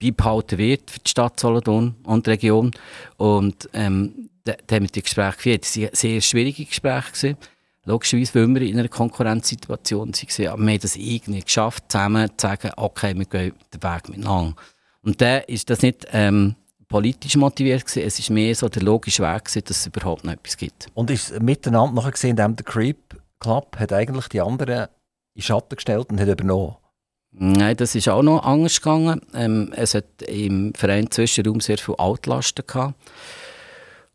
beibehalten wird für die Stadt Solothurn und die Region. Und ähm, da, da haben wir die Gespräche geführt. Es waren sehr schwierige Gespräche. Gewesen. Logischerweise, weil wir in einer Konkurrenzsituation waren. Aber wir haben das irgendwie geschafft, zusammen zu sagen, okay, wir gehen den Weg miteinander. Und dann ist das nicht ähm, politisch motiviert gewesen. Es ist mehr so der logische Weg gewesen, dass es überhaupt noch etwas gibt. Und ist miteinander nachher gesehen, indem der Creep Club hat eigentlich die anderen in Schatten gestellt und hat übernommen. Nein, das ist auch noch anders gegangen. Ähm, es hat im Verein Zwischenraum sehr viele Altlasten gehabt.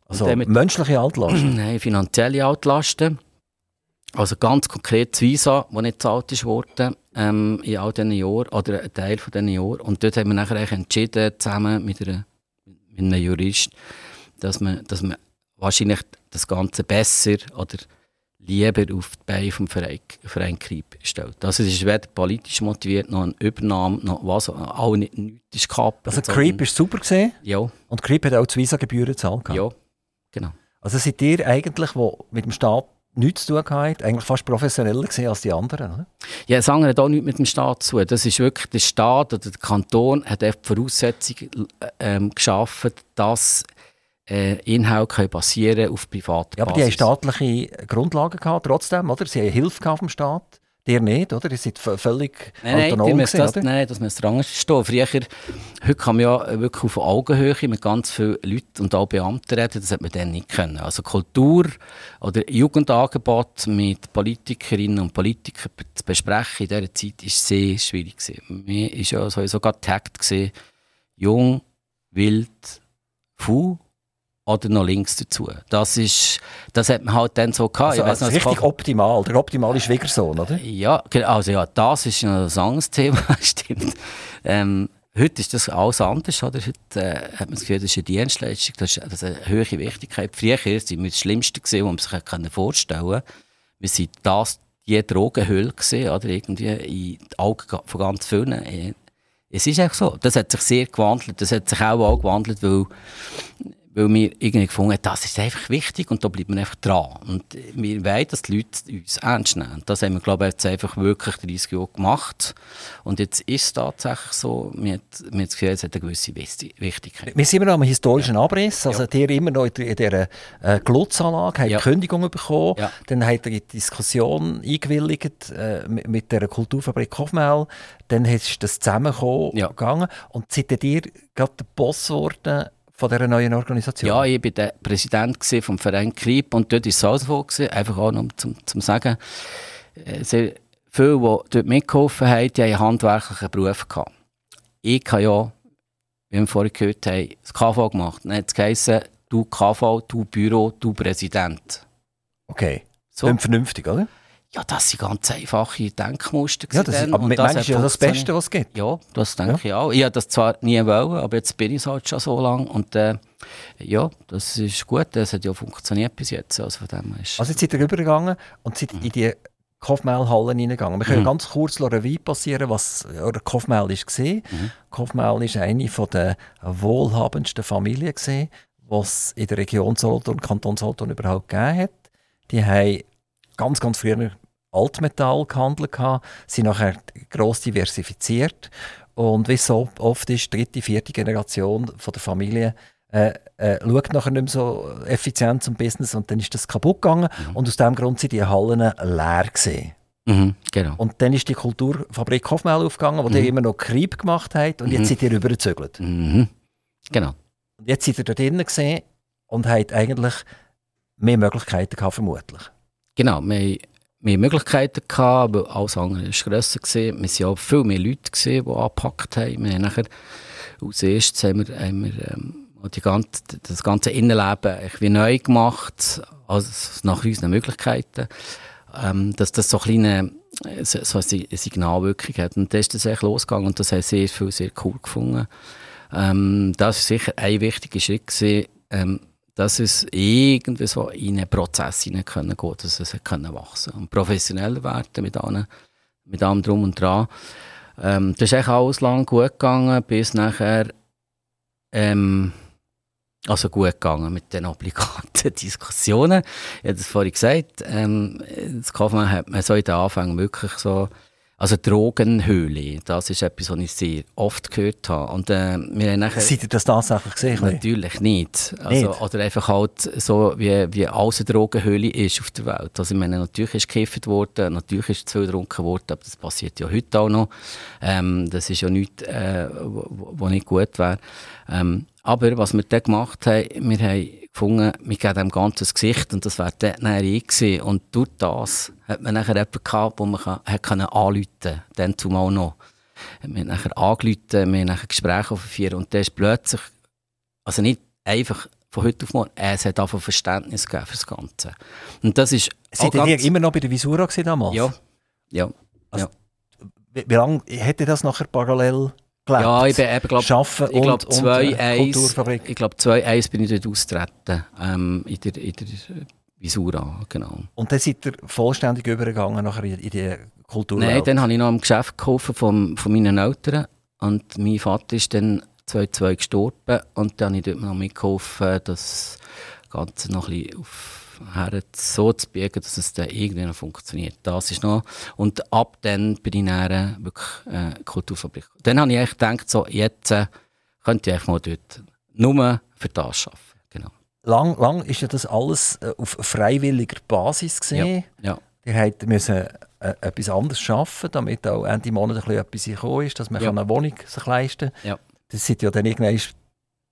Also damit- menschliche Altlast. Nein, finanzielle Altlasten. Also ganz konkret das Visa, das nicht gezahlt ist worden ähm, in all diesen Jahren, oder ein Teil von diesen Jahren. Und dort haben wir nachher eigentlich entschieden, zusammen mit, einer, mit einem Jurist, dass man, dass man wahrscheinlich das Ganze besser oder lieber auf die Beine vom Verein, Verein Krieb stellt. Also es ist weder politisch motiviert, noch eine Übernahme, noch was, auch nicht, nichts ist gehabt. Also Creep ist super gesehen Ja, und Creep hat auch die Visa-Gebühren gezahlt. ja, genau. Also seid ihr eigentlich, wo mit dem Staat nichts zu tun gehabt, eigentlich fast professioneller gesehen als die anderen. Oder? Ja, das andere hat auch nichts mit dem Staat zu tun. Das ist wirklich der Staat oder der Kanton hat die Voraussetzungen ähm, geschaffen, dass äh, Inhalte können basieren auf privaten ja, aber die haben staatliche Grundlagen gehabt, trotzdem, oder? Sie haben Hilfe vom Staat. Dir nicht, oder? Ihr seid völlig nein, autonom nein, gewesen, das, oder? Nein, das müsste anders stehen. Früher, heute kann man ja wirklich auf Augenhöhe mit ganz vielen Leuten und auch Beamten reden, das hat man dann nicht können. Also Kultur oder Jugendangebot mit Politikerinnen und Politikern zu besprechen in dieser Zeit war sehr schwierig. Gewesen. Mir war ja sowieso gerade getaggt, jung, wild, faul oder noch links dazu. Das, ist, das hat man halt dann so gehabt. Also, also noch, richtig optimal, der optimale Schwiegersohn, oder? ja, also ja, das ist ein anderes Thema, stimmt. Ähm, heute ist das alles anders, oder? Heute äh, hat man das Gefühl, das ist eine Dienstleistung, das ist, das ist eine höhere Wichtigkeit. Früher sind wir das Schlimmste gewesen, was man sich vorstellen konnte. Wir sind das, die Drogenhülle gewesen, oder? Irgendwie in die Augen von ganz vielen. Äh, Es ist einfach so. Das hat sich sehr gewandelt. Das hat sich auch, auch gewandelt, weil weil wir irgendwie gefunden haben, das ist einfach wichtig und da bleibt man einfach dran. Und wir wollen, dass die Leute uns ernst nehmen. Das haben wir, glaube ich, jetzt einfach wirklich 30 Jahre gemacht. Und jetzt ist es tatsächlich so, wir haben das Gefühl, es hat eine gewisse Wichti- Wichtigkeit. Wir sind immer noch am historischen Abriss. Also, ihr immer noch in dieser äh, Glutzanlage, habt Ja. Kündigung bekommen. Ja. Dann habt ihr die Diskussion eingewilligt äh, mit, mit der Kulturfabrik Hofmel. Dann ist das zusammengekommen Ja. gegangen. Und seid ihr gerade der Boss geworden von dieser neuen Organisation? Ja, ich war der Präsident vom Verein Kriep und dort war es auch so, gewesen, einfach auch noch zum, zum Sagen. Äh, Sehr viele, die dort mitgeholfen haben, die haben einen handwerklichen Beruf gehabt. Ich habe ja, wie wir vorhin gehört haben, das KV gemacht. Dann hat es geheißen, du KV, du Büro, du Präsident. Okay. So. Klingt vernünftig, oder? Ja, das sind ganz einfache Denkmuster. Ja, das ist, aber hat ist ja das. Beste, was es gibt. Ja, das denke ich auch. Ich habe das zwar nie wollen, aber jetzt bin ich es halt schon so lange. Und äh, ja, das ist gut. Das hat ja funktioniert bis jetzt. Also von dem ist Also jetzt seid ihr rübergegangen und seid in die Kaufmehl-Hallen reingegangen. Wir können Mhm. ganz kurz Revue passieren, was oder Kaufmehl war. Mhm. Kaufmehl ist eine der wohlhabendsten Familien, die es in der Region Solothurn, Kanton Solothurn überhaupt gegeben hat. Die haben ganz, ganz früher Altmetall gehandelt, gehabt, sind nachher gross diversifiziert und wie so oft ist, dritte, vierte Generation von der Familie äh, äh, schaut nachher nicht mehr so effizient zum Business und dann ist das kaputt gegangen und aus diesem Grund sind die Hallen leer gewesen. Mhm, genau. Und dann ist die Kulturfabrik Hofmehl aufgegangen, wo Mhm. die immer noch Krieg gemacht hat und Mhm. jetzt seid ihr rübergezögert. Mhm. Genau. Und jetzt seid ihr da drinnen gesehen und habt eigentlich mehr Möglichkeiten gehabt, vermutlich. Genau. Wir haben mehr Möglichkeiten gehabt, weil alles andere war grösser. Gewesen. Wir waren auch viel mehr Leute, gewesen, die angepackt haben. Wir haben als erstes haben wir, haben wir ähm, ganze, das ganze Innenleben eigentlich wie neu gemacht, also nach unseren Möglichkeiten. Ähm, dass das so, kleine, äh, so so eine Signalwirkung hat. Und dann ist das echt losgegangen und das haben sehr viel sehr cool gefunden. Ähm, das war sicher ein wichtiger Schritt, gewesen, ähm, dass es irgendwie so in einen Prozess hinein können gehen, dass es können wachsen und professioneller werden mit allem, mit allem drum und dran. Ähm, das ist echt alles lang gut gegangen, bis nachher ähm, also gut gegangen mit den obligaten Diskussionen. Ich habe das vorhin gesagt. Ähm, das Kaufmann hat man so in den Anfängen wirklich so, also Drogenhöhle, das ist etwas, was ich sehr oft gehört habe. Und äh, wir haben nachher... Seid ihr das tatsächlich gesehen? Natürlich nicht. Also, Nicht? Oder einfach halt so, wie, wie alles eine Drogenhöhle ist auf der Welt. Also ich meine, natürlich ist gekifft worden, natürlich ist zu viel getrunken worden, aber das passiert ja heute auch noch. Ähm, das ist ja nichts, äh, wo nicht gut wäre. Ähm, aber was wir dann gemacht haben, wir haben gefunden, wir geben dem Ganzen ein Gesicht und das wäre dann ich gewesen. Und durch das hat man nachher jemanden gehabt, wo man kann, hat können anrufen konnte, dann zumal noch. Wir haben nachher angerufen, wir haben nachher Gespräche aufgeführt und dann ist plötzlich also nicht einfach von heute auf morgen, es hat einfach Verständnis gegeben für das Ganze. Und das ist Seid ihr immer noch bei der Visura damals? Ja, ja. Wie, wie lange hätte das nachher parallel gelebt? Ja, ich bin eben, glaub, Schaffen ich glaube, und, zwei, äh, eins, Kulturfabrik. ich glaube, zwei, eins bin ich dort austreten, ähm, in der, in der Visura, genau. Und dann seid ihr vollständig übergegangen nachher in, die Kulturwelt? Nein, dann habe ich noch im Geschäft geholfen von, von meinen Eltern und mein Vater ist dann 2002 gestorben und dann habe ich dort noch mitgeholfen, das Ganze noch ein bisschen auf her so zu biegen, dass es dann irgendwie noch funktioniert. Das ist noch, und ab dann bin ich dann wirklich äh, Kulturfabrik. Dann habe ich echt gedacht, so, jetzt äh, könnte ich einfach mal dort nur für das arbeiten. Genau. Lang, lang ist ja das alles äh, auf freiwilliger Basis gesehen. Ja. Ihr müssen äh, etwas anderes schaffen, damit auch Ende Monat ein bisschen etwas gekommen ist, dass man Ja. eine Wohnung sich leisten kann. Ja. Das sind ja dann irgendwann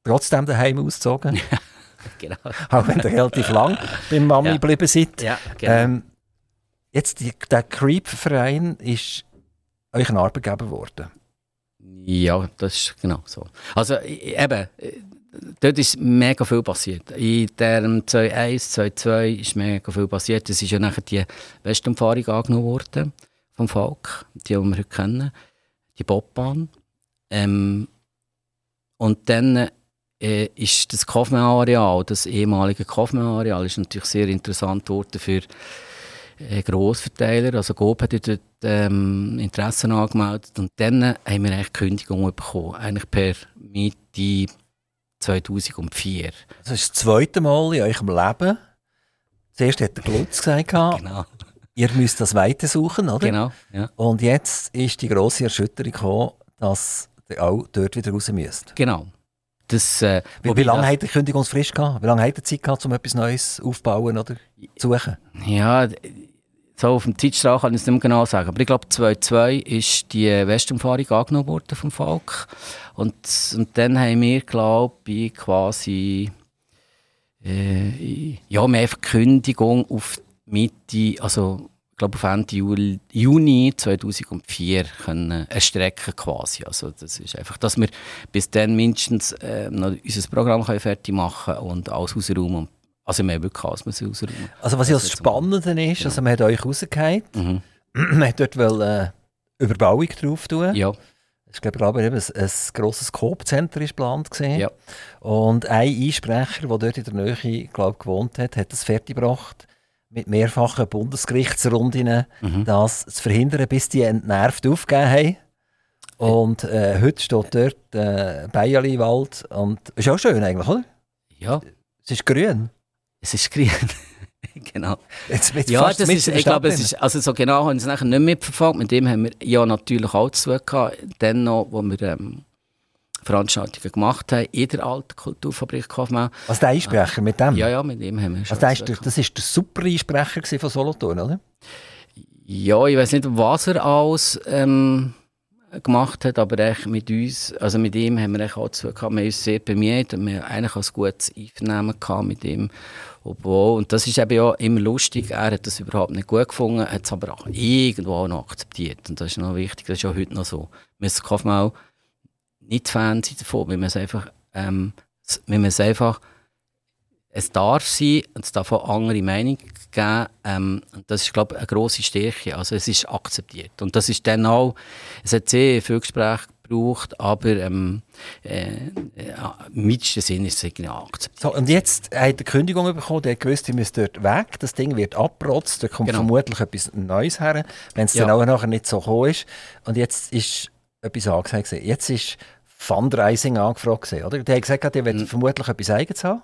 trotzdem daheim ausgezogen, genau. auch wenn ihr relativ lang beim Mami Ja. geblieben seid. Ja, genau. Ähm, jetzt, die, der Creep-Verein ist euch ein Arbeitgeber geworden. Ja, das ist genau so. Also eben, dort ist mega viel passiert. In dem 2.1, 2.2 ist mega viel passiert. Es ist ja nachher die Westumfahrung angenommen worden vom Volk, die, die wir heute kennen, die Bobbahn. Ähm, und dann äh, ist das Kaufmann-Areal, das ehemalige Kaufmann-Areal, ist natürlich sehr interessant geworden für äh, Grossverteiler. Also GOP hat dort ähm, Interessen angemeldet und dann haben wir eigentlich Kündigung bekommen, eigentlich per Mitte 2004. Das ist das zweite Mal in eurem Leben. Zuerst hat der Glutz gesagt, Genau, ihr müsst das weitersuchen, oder? genau, ja. Und jetzt ist die grosse Erschütterung gekommen, dass ihr auch dort wieder raus müsst. genau. Das, äh, Wie, wie lange das- habt ihr Kündigungsfrist gehabt? Wie lange habt ihr Zeit gehabt, um etwas Neues aufzubauen oder zu suchen? Ja, so auf dem Zeitstrahl kann ich es nicht mehr genau sagen. Aber ich glaube, 2002 ist die Westumfahrung angenommen worden vom Volk. Und, und dann haben wir, glaube ich, quasi äh, ja, wir haben einfach die Kündigung auf Mitte, also ich glaube auf Ende Juli, Juni 2004 können erstrecken quasi. Also das ist einfach, dass wir bis dann mindestens äh, noch unser Programm können fertig machen und alles ausräumen. Also wir haben wirklich alles müssen ausräumen. Also was ja Das Spannende ist, Genau. also man hat euch rausgehauen, Mhm. man hat dort wollen, äh, Überbauung drauf tun. Ja, Ich glaube, eben ein, ein grosses Coop-Center ist geplant. Ja. Und ein Einsprecher, der dort in der Nähe glaub, gewohnt hat, hat das fertiggebracht mit mehrfachen Bundesgerichtsrunden, Mhm. das zu verhindern, bis die entnervt aufgegeben haben. Und äh, heute steht dort äh, Bayerli-Wald und ist auch schön eigentlich, oder? ja, Es ist grün. es ist grün. genau. Jetzt, jetzt Ja, das ist, ich glaube, es ist, also so genau haben sie es nachher nicht mitverfolgt. Mit dem haben wir ja natürlich auch zu tun gehabt. Dann noch, wo wir ähm, Veranstaltungen gemacht haben in der alten Kulturfabrik Kaufmann. Also der Einsprecher mit dem? Ja, ja, mit dem haben wir schon Also der ist, das ist der super Einsprecher von Solothurn, oder? Ja, ich weiß nicht, was er alles ähm, gemacht hat, aber echt mit uns, also mit ihm haben wir auch zu gehabt. Wir haben uns sehr bemüht und wir haben eigentlich auch ein gutes Einvernehmen gehabt mit ihm. Obwohl, und das ist eben ja immer lustig, er hat das überhaupt nicht gut gefunden, hat es aber auch irgendwo auch noch akzeptiert. Und das ist noch wichtig, das ist ja heute noch so. Wir Kaufmann nicht Fan sein davon, weil man es einfach, ähm, weil man es einfach es darf sein und es darf auch andere Meinungen geben. Ähm, und das ist, glaube ich, eine grosse Stärke. Also es ist akzeptiert. Und das ist dann auch, es hat sehr viel Gespräch gebraucht, aber ähm, äh, äh, im weitesten Sinne ist es irgendwie akzeptiert. So, und jetzt hat er die Kündigung bekommen, der gewusst, ihr müsst dort weg, das Ding wird abgerotzt, da kommt Genau. vermutlich etwas Neues her, wenn es Ja. dann auch nachher nicht so gekommen ist. Und jetzt ist etwas angesagt. Jetzt ist Fundraising angefragt, oder? Der hat gesagt, ihr wollt Mhm. vermutlich etwas Eigenes haben,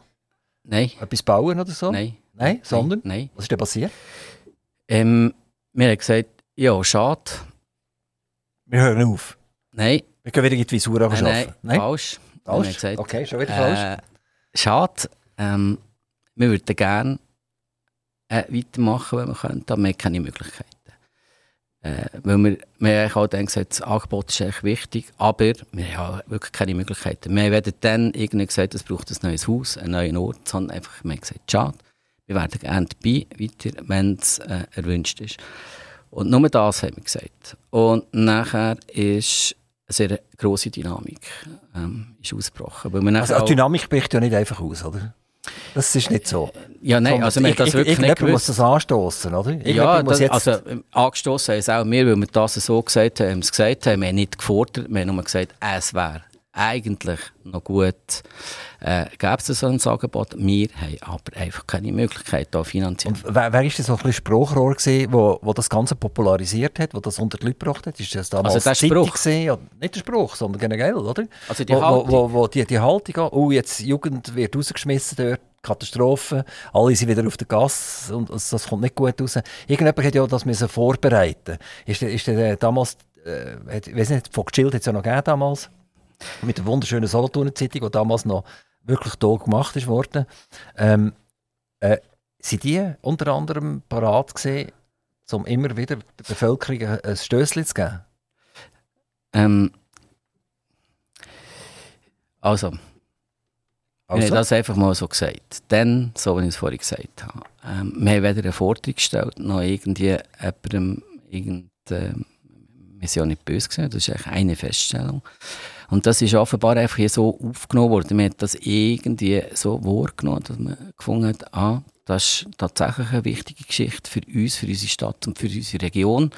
Nein, etwas bauen oder so. nein. Nein, sondern? Nein. Was ist denn passiert? Ähm, wir haben gesagt, ja, schade. Wir hören auf. Nein, Wir gehen wieder in die Visur nein, arbeiten. nein, Nein? falsch. Wir haben Falsch? gesagt, Okay, schon wieder falsch. Äh, schade. Ähm, wir würden gerne äh, weitermachen, wenn wir könnten, aber wir haben keine Möglichkeiten. Äh, weil wir, wir haben auch dann gesagt, das Angebot ist echt wichtig, aber wir haben wirklich keine Möglichkeiten. Wir haben dann irgendwie gesagt, es braucht ein neues Haus, einen neuen Ort, sondern einfach, wir haben gesagt, schade, wir werden gerne dabei weiter, wenn es äh, erwünscht ist. Und nur das haben wir gesagt. Und nachher ist eine sehr grosse Dynamik ähm, ist ausgebrochen. Weil Also, Dynamik bricht ja nicht einfach aus, oder? Das ist nicht so. Ja, nein, also wir das ir- wirklich nicht Irgendjemand muss das anstoßen, oder? Ja, Irgendjemand muss das, jetzt also ähm, angestoßen haben es auch wir, weil wir das so gesagt haben, es gesagt haben. Wir haben nicht gefordert, wir haben nur gesagt, es wäre eigentlich noch gut, äh, gäbe es so ein Angebot. Wir haben aber einfach keine Möglichkeit da finanziell. Und wer, wer ist denn so ein Spruchrohr gewesen, wo, wo das Ganze popularisiert hat, wo das unter die Leute gebracht hat? Ist das damals Also der Spruch? gewesen? Ja, nicht der Spruch, sondern generell, oder? Also die wo, Haltung. Wo, wo, die, die Haltung, oh, jetzt Jugend wird rausgeschmissen dort, Katastrophe, alle sind wieder auf der Gas und das kommt nicht gut raus. Irgendjemand hat ja das müssen vorbereiten. Ist ist der damals, äh, ich weiß nicht, von Geschild hat es ja noch gegeben damals, mit der wunderschönen Solothurner Zeitung, die damals noch wirklich da gemacht ist worden. Ähm, äh, sind die unter anderem parat gesehen, um immer wieder der Bevölkerung ein Stößchen zu geben? Ähm, also, also? Wir haben das einfach mal so gesagt. Dann, so wie ich es vorhin gesagt habe, ähm, wir haben weder eine Forderung gestellt, noch irgendwie jemandem, irgend, äh, wir sind ja nicht böse gesehen, das ist eigentlich eine Feststellung. Und das ist offenbar einfach hier so aufgenommen worden. Man hat das irgendwie so wahrgenommen, dass man gefunden hat, ah, das ist tatsächlich eine wichtige Geschichte für uns, für unsere Stadt und für unsere Region.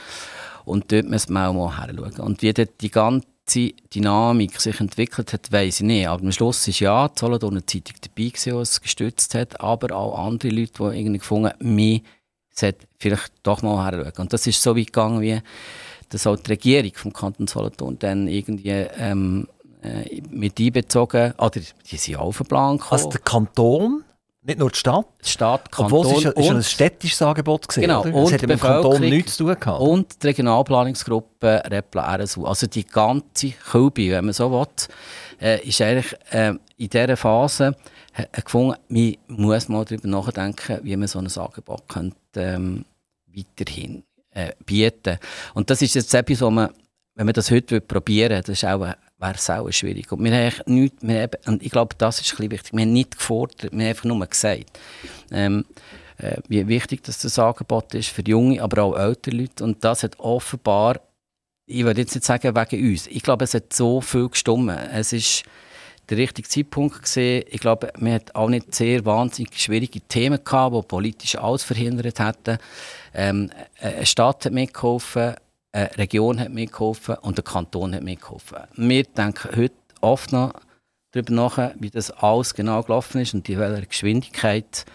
Und dort müssen wir auch mal hinschauen. Und wie dort die ganze Dynamik sich entwickelt hat, weiß ich nicht. Aber am Schluss war ja die Solothurner Zeitung dabei, die es gestützt hat, aber auch andere Leute, die irgendwie gefunden haben, wir sollten vielleicht doch mal hinschauen. Und das ist so weit gegangen, wie dass auch die Regierung vom Kanton Solothurn dann irgendwie ähm, äh, mit einbezogen, oder die sind auf den Plan gekommen. Also der Kanton? Nicht nur die Stadt? Die Stadt, Kanton Obwohl es ist, ist ein städtisches Angebot gewesen, Genau, oder? und hat mit dem Kanton nichts zu tun gehabt. Und die Regionalplanungsgruppe Repla RSU. Also die ganze Kulbi, wenn man so will, äh, ist eigentlich äh, in dieser Phase äh, gefunden, man muss mal darüber nachdenken, wie man so ein Angebot könnte, ähm, weiterhin äh, bieten Und das ist jetzt etwas, was man, wenn man das heute probieren will, das ist auch wäre es auch schwierig. Und wir haben nichts, wir haben, und ich glaube, das ist ein wichtig. Wir haben nicht gefordert, wir haben einfach nur gesagt, ähm, äh, wie wichtig dass das Angebot ist für junge, aber auch ältere Leute. Und das hat offenbar, ich würde jetzt nicht sagen wegen uns, ich glaube, es hat so viel gestimmt. Es ist der richtige Zeitpunkt gesehen. Ich glaube, wir hatten auch nicht sehr wahnsinnig schwierige Themen gehabt, die politisch alles verhindert hätten. Ähm, eine Stadt hat mitgeholfen, eine Region hat mitgeholfen und der Kanton hat mitgeholfen. Wir denken heute oft noch darüber nach, wie das alles genau gelaufen ist und in welcher Geschwindigkeit.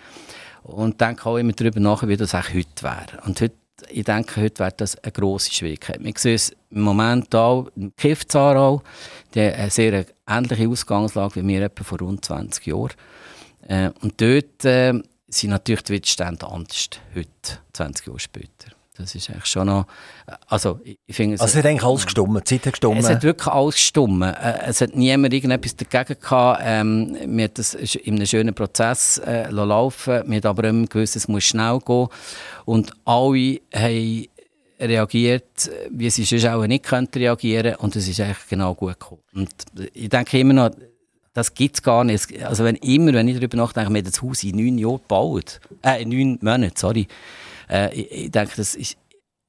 Und denken auch immer darüber nach, wie das auch heute wäre. Und heute, ich denke, heute wäre das eine grosse Schwierigkeit. Wir sehen es im Moment auch im Kiff-Zarau, der sehr ähnliche Ausgangslage wie wir etwa vor rund 20 Jahren. Äh, und dort äh, sind natürlich die Widerstände anders, heute, 20 Jahre später. Das ist eigentlich schon noch, also ich finde es... Also es hat eigentlich alles gestummt, die Zeit hat gestummt? Es hat wirklich alles gestummt. Äh, es hat niemand irgendetwas dagegen gehabt. Ähm, wir haben das in einem schönen Prozess äh, laufen Wir haben aber immer gewusst, es muss schnell gehen. Und alle haben reagiert, wie sie sonst auch nicht könnten reagieren und es ist eigentlich genau gut gekommen. Und ich denke immer noch, das gibt es gar nicht. Also wenn immer, wenn ich darüber nachdenke, wir haben das Haus in neun Jahren gebaut, äh, in neun Monaten, sorry, äh, ich, ich, denke, das ist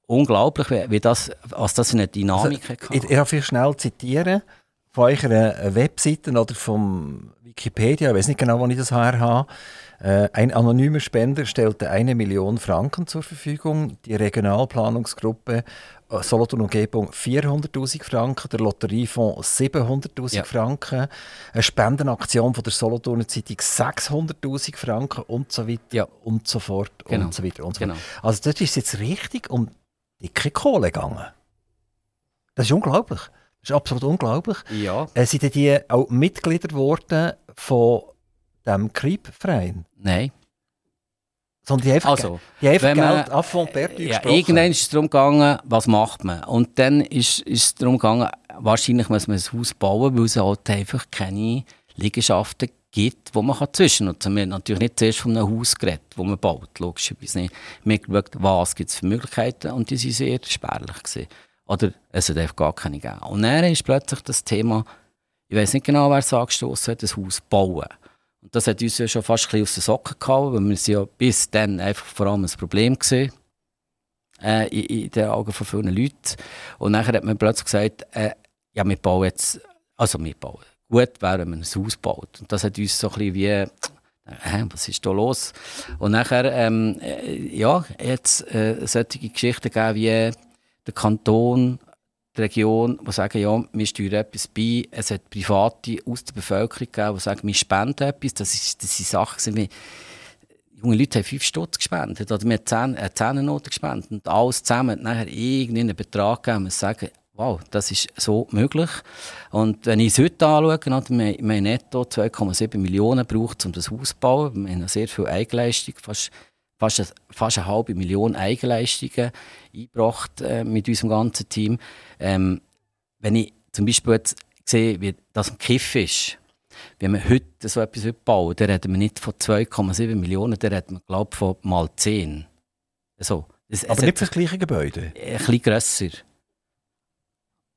unglaublich, wie das, was das für eine Dynamik also, hat. Ich, darf ich schnell zitieren von eurer Webseite oder vom Wikipedia, ich weiß nicht genau, wo ich das her habe. Äh, ein anonymer Spender stellte eine Million Franken zur Verfügung, die Regionalplanungsgruppe äh, Solothurn Umgebung 400.000 Franken, der Lotteriefonds 700.000 ja. Franken, eine Spendenaktion von der Solothurner Zeitung 600.000 Franken und so weiter ja. und so fort genau. und so weiter und so genau. Also das ist jetzt richtig um dicke Kohle gegangen. Das ist unglaublich. Das ist absolut unglaublich. Ja. Äh, sind die auch Mitglieder geworden von dem Kriebverein? Nein. Sondern die einfach, also, die einfach Geld ab von Bertü ja, Irgendwann ist es darum gegangen, was macht man? Und dann ist, ist es darum gegangen, wahrscheinlich muss man ein Haus bauen, weil es halt einfach keine Liegenschaften gibt, wo man zwischennutzen kann. Wir haben natürlich nicht zuerst von einem Haus geredet, das man baut, logischerweise nicht. Wir haben geschaut, was gibt es für Möglichkeiten und die waren sehr spärlich. Gewesen. Oder es hat einfach gar keine gegeben. Und dann ist plötzlich das Thema, ich weiß nicht genau, wer es angestoßen hat, das Haus bauen. Und das hat uns ja schon fast ein aus den Socken gehauen, weil wir sind ja bis dann einfach vor allem ein Problem gesehen äh, in, in, den Augen von vielen Leuten. Und dann hat man plötzlich gesagt, äh, ja, wir bauen jetzt, also wir bauen. Gut wäre, wenn man ein Haus baut. Und das hat uns so ein bisschen wie, äh, was ist da los? Und nachher, ähm, äh, ja, jetzt äh, solche Geschichten gegeben wie der Kanton die Region, die sagen, ja, wir steuern etwas bei. Es hat Private aus der Bevölkerung gegeben, die sagen, wir spenden etwas. Das, ist, das sind Sachen, wie junge Leute haben 5 Stutz gespendet oder wir haben 10, äh, 10 Noten gespendet und alles zusammen hat nachher irgendeinen Betrag gegeben und sagen, wow, das ist so möglich. Und wenn ich es heute anschaue, wir, wir haben netto 2,7 Millionen gebraucht, um das Haus zu bauen. Wir haben sehr viel Eigenleistung, fast, fast, eine, fast eine halbe Million Eigenleistungen eingebracht äh, mit unserem ganzen Team. Ähm, wenn ich zum Beispiel jetzt sehe, wie das ein Kiff ist, wenn wir heute so etwas bauen, dann reden wir nicht von 2,7 Millionen, dann reden wir, glaube ich, von mal 10. So. Es, Aber es nicht für das gleiche Gebäude? Ein bisschen grösser.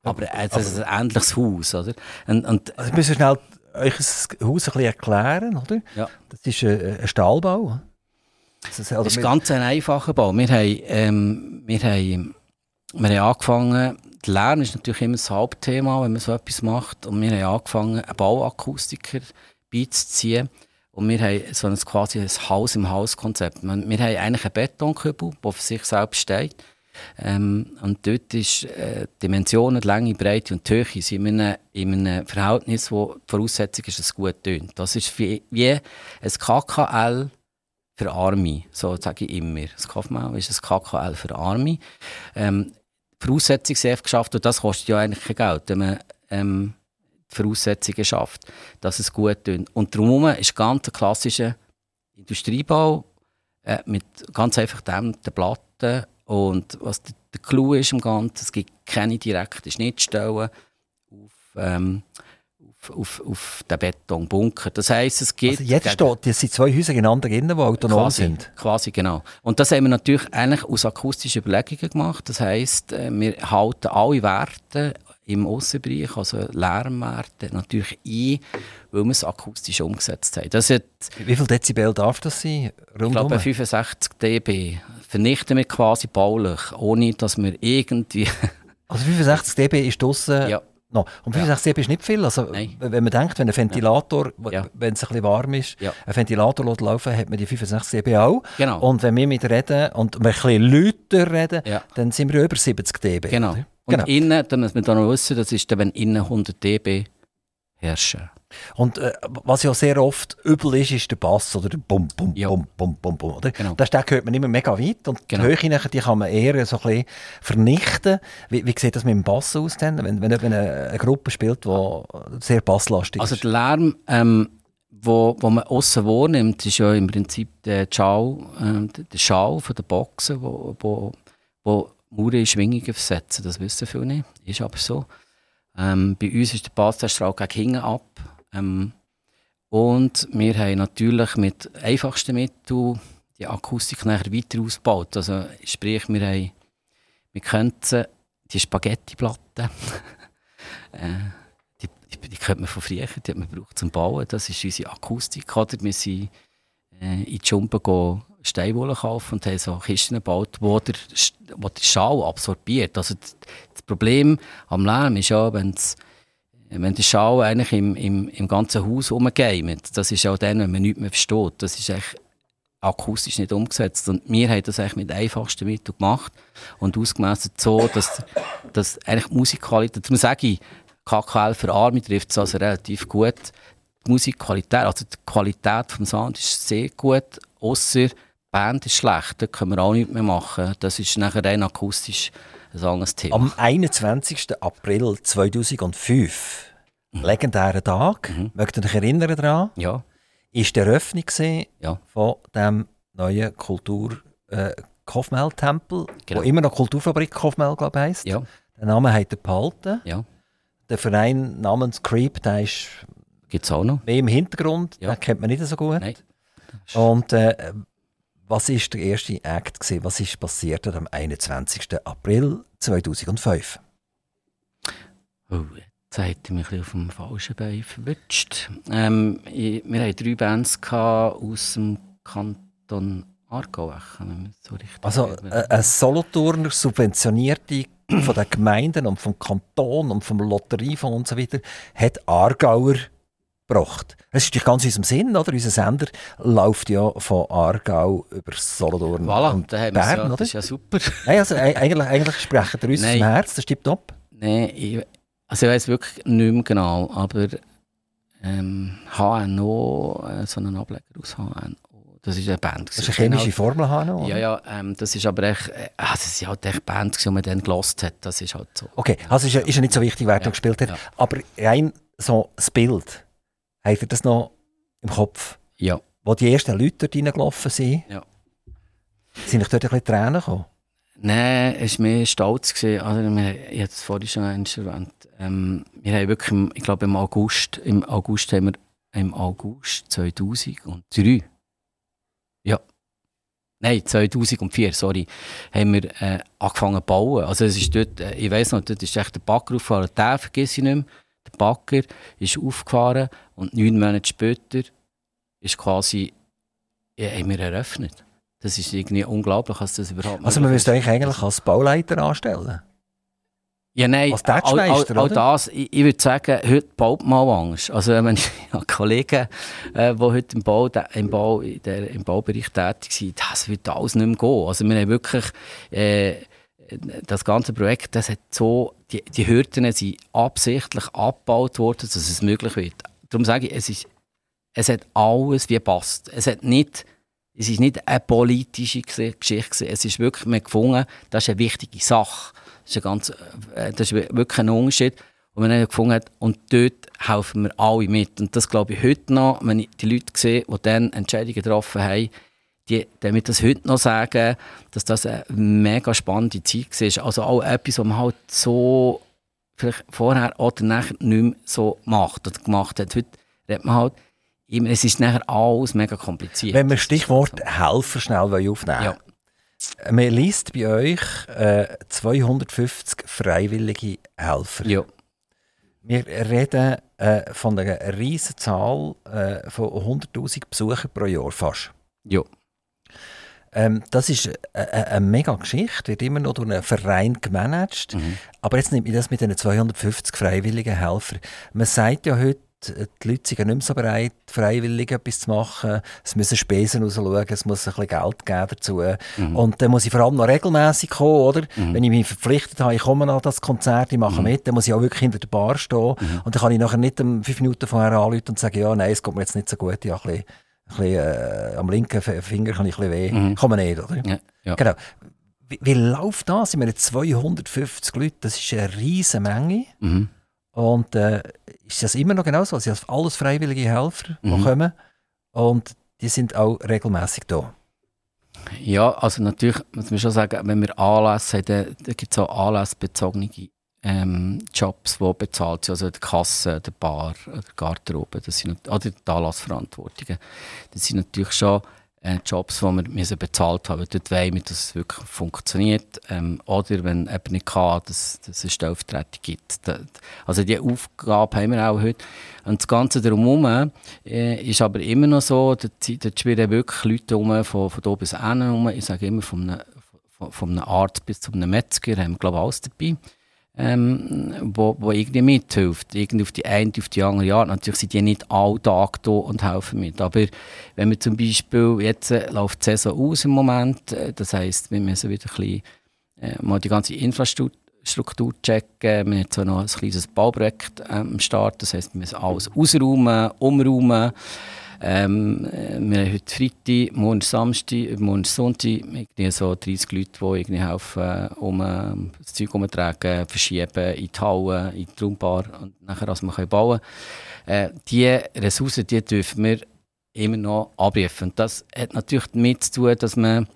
Aber es ist ein ähnliches Haus, oder? Und, und also müssen schnell euch das Haus ein bisschen erklären, oder? Ja. Das ist ein, ein Stahlbau. Das ist, das ist ganz ein einfacher Bau. Wir haben, ähm, wir haben, wir haben angefangen, der Lärm ist natürlich immer das Hauptthema, wenn man so etwas macht. Und wir haben angefangen, einen Bauakustiker beizuziehen. Und wir haben so ein, quasi ein Haus-im-Haus-Konzept. Wir haben eigentlich einen Betonkübel, der für sich selbst steht. Ähm, und dort ist äh, Dimensionen, Länge, Breite und Höhe sind in einem, in einem Verhältnis, wo die Voraussetzung ist, dass es gut tönt. Das ist wie, wie ein KKL für Arme, so sage ich immer. Das Kaufmann ist ein KKL für Arme. Ähm, die Voraussetzung sehr geschafft und das kostet ja eigentlich kein Geld, wenn man ähm, die Voraussetzungen schafft, dass es gut tönt. Und darum ist ganz ein klassischer Industriebau äh, mit ganz einfach dem, der Platte und was der, der Clou ist im Ganzen, es gibt keine direkten Schnittstellen auf, ähm, auf, auf, den Betonbunker. Das heisst, es gibt... Also jetzt steht, das sind zwei Häuser gegeneinander, die autonom quasi, sind. Quasi, genau. Und das haben wir natürlich eigentlich aus akustischen Überlegungen gemacht. Das heisst, äh, wir halten alle Werte im Aussenbereich, also Lärmwerte, natürlich ein, weil wir es akustisch umgesetzt haben. Das hat, Wie viel Dezibel darf das sein? Rundum? Ich glaube 65 dB vernichten wir quasi baulich, ohne dass wir irgendwie... also 65 dB ist draussen... Ja. No. Und 65 dB ist nicht viel. Also, Nein. wenn man denkt, wenn ein Ventilator, ja. wenn es ein bisschen warm ist, ja. ein Ventilator laufen hat man die 65 dB auch. Genau. Und wenn wir mit reden und wir ein bisschen lauter reden, ja. dann sind wir über 70 dB. Genau. Und genau. innen, da muss man dann noch wissen, das ist dann, wenn innen 100 dB herrschen. Und äh, was ja sehr oft übel ist, ist der Bass oder der Bum, Bum, ja. Bum, Bum, Bum, Bum. Oder? Genau. Das hört man immer mega weit und genau. die Höhe die kann man eher so ein bisschen vernichten. Wie, wie sieht das mit dem Bass aus, denn, wenn, wenn eine, eine Gruppe spielt, die sehr basslastig also ist? Also der Lärm, ähm, wo, wo man außen wahrnimmt, ist ja im Prinzip der Schall, äh, der Schall von der Boxen, wo, wo, wo Mauern in Schwingungen versetzen. Das wissen viele nicht, ist aber so. Ähm, bei uns ist der Bass der strahlt gegen hinten ab. Ähm, und wir haben natürlich mit einfachsten Mitteln die Akustik nachher weiter ausgebaut. Also sprich, wir haben, wir könnten die Spaghetti-Platte, äh, die, die, die könnte man von früher, die hat man gebraucht zum Bauen. Das ist unsere Akustik. Oder wir sind äh, in die Schumpe Steinwolle kaufen und haben so Kisten gebaut, wo der, wo der Schall absorbiert. Also das Problem am Lärm ist ja, wenn's, wenn der Schall eigentlich im, im, im ganzen Haus rumgeht, das ist auch dann, wenn man nichts mehr versteht. Das ist eigentlich akustisch nicht umgesetzt. Und wir haben das eigentlich mit einfachsten Mitteln gemacht und ausgemessen so, dass, dass eigentlich die Musikqualität, darum sage ich, KKL für Arme trifft es also relativ gut. Die Musikqualität, also die Qualität des Sound ist sehr gut, außer die Band ist schlecht, da können wir auch nichts mehr machen. Das ist nachher rein akustisch ein anderes Thema. Am 21. April 2005, mhm. legendärer Tag, mhm. mögt ihr euch erinnern daran? Ja. Ist die Eröffnung ja. von dem neuen Kultur äh, Kofmel-Tempel, genau. wo immer noch Kulturfabrik Kofmel glaube heisst. Ja. Der Name hat er behalten. Ja. Der Verein namens Creep, der ist Gibt's auch noch? mehr im Hintergrund, Ja. den kennt man nicht so gut. Nein. Und äh, was ist der erste Act gewesen? Was ist passiert am 21. April 2005? Oh, jetzt hat er mich ein bisschen auf dem falschen Bein verwünscht. Ähm, ich, wir hatten drei Bands aus dem Kanton Aargau, so Also äh, ein Solothurner subventionierte von den Gemeinden und vom Kanton und vom Lotteriefonds und so weiter hat Aargauer gebracht. Das ist ganz in unserem Sinn, oder? Unser Sender läuft ja von Aargau über Solothurn Voilà, und Bern, ja, oder? das ist ja super. Nein, also e- eigentlich, eigentlich sprechen wir uns dem Herz, das stimmt top. Nein, ich, also ich weiß wirklich nicht mehr genau, aber ähm, HNO, äh, so einen Ableger aus HNO, Das ist eine Band. Das ist eine chemische halt, Formel haben, Ja, ja, ähm, das ist aber echt, äh, ah, das ist halt echt Band, die man dann gelost hat. Das ist halt so. Okay, also ist, ist ja nicht so wichtig, wer ja, da gespielt hat. Ja. Aber rein so das Bild, habt ihr das noch im Kopf? Ja. Wo die ersten Leute dort reingelaufen sind? Ja. Sind euch dort ein bisschen Tränen gekommen? Nein, es war mehr stolz. Gewesen. Also, wir, ich habe es vorhin schon erwähnt. Ähm, wir haben wirklich, im, ich glaube im August, im August haben wir, im August 2003, ja, nein, 2004, sorry, haben wir äh, angefangen zu bauen. Also es ist dort, äh, ich weiss noch, dort ist echt der Bagger aufgefahren, den vergesse ich nicht mehr. Der Bagger ist aufgefahren und neun Monate später ist quasi, ja, haben wir eröffnet. Das ist irgendwie unglaublich, dass das überhaupt Also man müsste eigentlich, eigentlich als Bauleiter anstellen? Ja, nein, als all, all, all das, ich, ich, würde sagen, heute baut man Angst. Also wenn ich habe Kollegen, äh, die heute im, Bau, im, Bau, der, im Baubereich tätig sind, das wird alles nicht mehr gehen. Also wir haben wirklich, äh, das ganze Projekt, das hat so, die, die Hürden sind absichtlich abgebaut worden, dass es möglich wird. Darum sage ich, es, ist, es hat alles wie passt. Es hat nicht es ist nicht eine politische Geschichte. Es ist wirklich, man gefunden, das ist eine wichtige Sache. Das ist, ganz, äh, das ist wirklich ein Unterschied. Und man hat gefunden, und dort helfen wir alle mit. Und das glaube ich heute noch, wenn ich die Leute sehe, die dann Entscheidungen getroffen haben, die damit das heute noch sagen, dass das eine mega spannende Zeit war. Also auch etwas, was man halt so vielleicht vorher oder nachher nicht mehr so macht oder gemacht hat. Heute redet man halt es ist nachher alles mega kompliziert. Wenn wir Stichwort Helfer schnell aufnehmen ja. Man liest bei euch äh, 250 freiwillige Helfer. Ja. Wir reden äh, von einer riesen Zahl äh, von 100'000 Besuchern pro Jahr fast. Ja. Ähm, das ist eine, eine, mega Geschichte, wird immer noch durch einen Verein gemanagt. Mhm. Aber jetzt nimmt man das mit den 250 freiwilligen Helfern. Man sagt ja heute, die Leute sind nicht mehr so bereit, freiwillig etwas zu machen. Es müssen Spesen rausschauen, es muss ein bisschen Geld geben dazu. Mhm. Und dann muss ich vor allem noch regelmäßig kommen, oder? Mhm. Wenn ich mich verpflichtet habe, ich komme an das Konzert, ich mache mhm. mit, dann muss ich auch wirklich hinter der Bar stehen. Mhm. Und dann kann ich nachher nicht fünf Minuten vorher anrufen und sagen, ja, nein, es kommt mir jetzt nicht so gut, habe ein bisschen, bisschen äh, am linken Finger kann ich ein bisschen weh. Mhm. Kann man nicht, oder? Ja, ja. Genau. Wie, wie läuft das? Ich meine, 250 Leute, das ist eine riesige Menge. Mhm. Und äh, ist das immer noch genauso? Es sind alles freiwillige Helfer, die mhm. kommen und die sind auch regelmäßig da. Ja, also natürlich muss man schon sagen, wenn wir Anlässe haben, dann, dann gibt es auch anlassbezogene ähm, Jobs, die bezahlt sind, also die Kasse, der Bar, der Garderobe, das sind, oder die Anlassverantwortungen. Das sind natürlich schon äh, Jobs, die wir müssen bezahlt haben. Dort wollen wir, dass es wirklich funktioniert. Ähm, oder wenn eben nicht kann, dass, dass es Stellvertretung gibt. Das, also diese Aufgabe haben wir auch heute. Und das Ganze drumherum äh, ist aber immer noch so, dort spielen wirklich Leute rum, von, von hier bis hin. Ich sage immer, von einem, von, von einem Arzt bis zu einem Metzger haben wir, glaube ich, alles dabei ähm, wo, wo irgendwie mithilft. Irgendwie auf die eine, auf die andere Art. Natürlich sind die nicht alle Tag da und helfen mit. Aber wenn wir zum Beispiel, jetzt äh, läuft die Saison aus im Moment, äh, das heisst, wir müssen wieder ein bisschen, äh, mal die ganze Infrastruktur checken. Wir haben zwar noch ein kleines Bauprojekt ähm, am Start, das heisst, wir müssen alles ausräumen, umräumen. Ähm, wir haben heute Freitag, morgen Samstag, morgen Sonntag irgendwie so 30 Leute, die irgendwie helfen, um äh, das Zeug umzutragen, verschieben in die Halle, in die Traumbar und nachher, als wir bauen können. Äh, diese Ressourcen die dürfen wir immer noch abrufen. Und das hat natürlich damit zu tun, dass man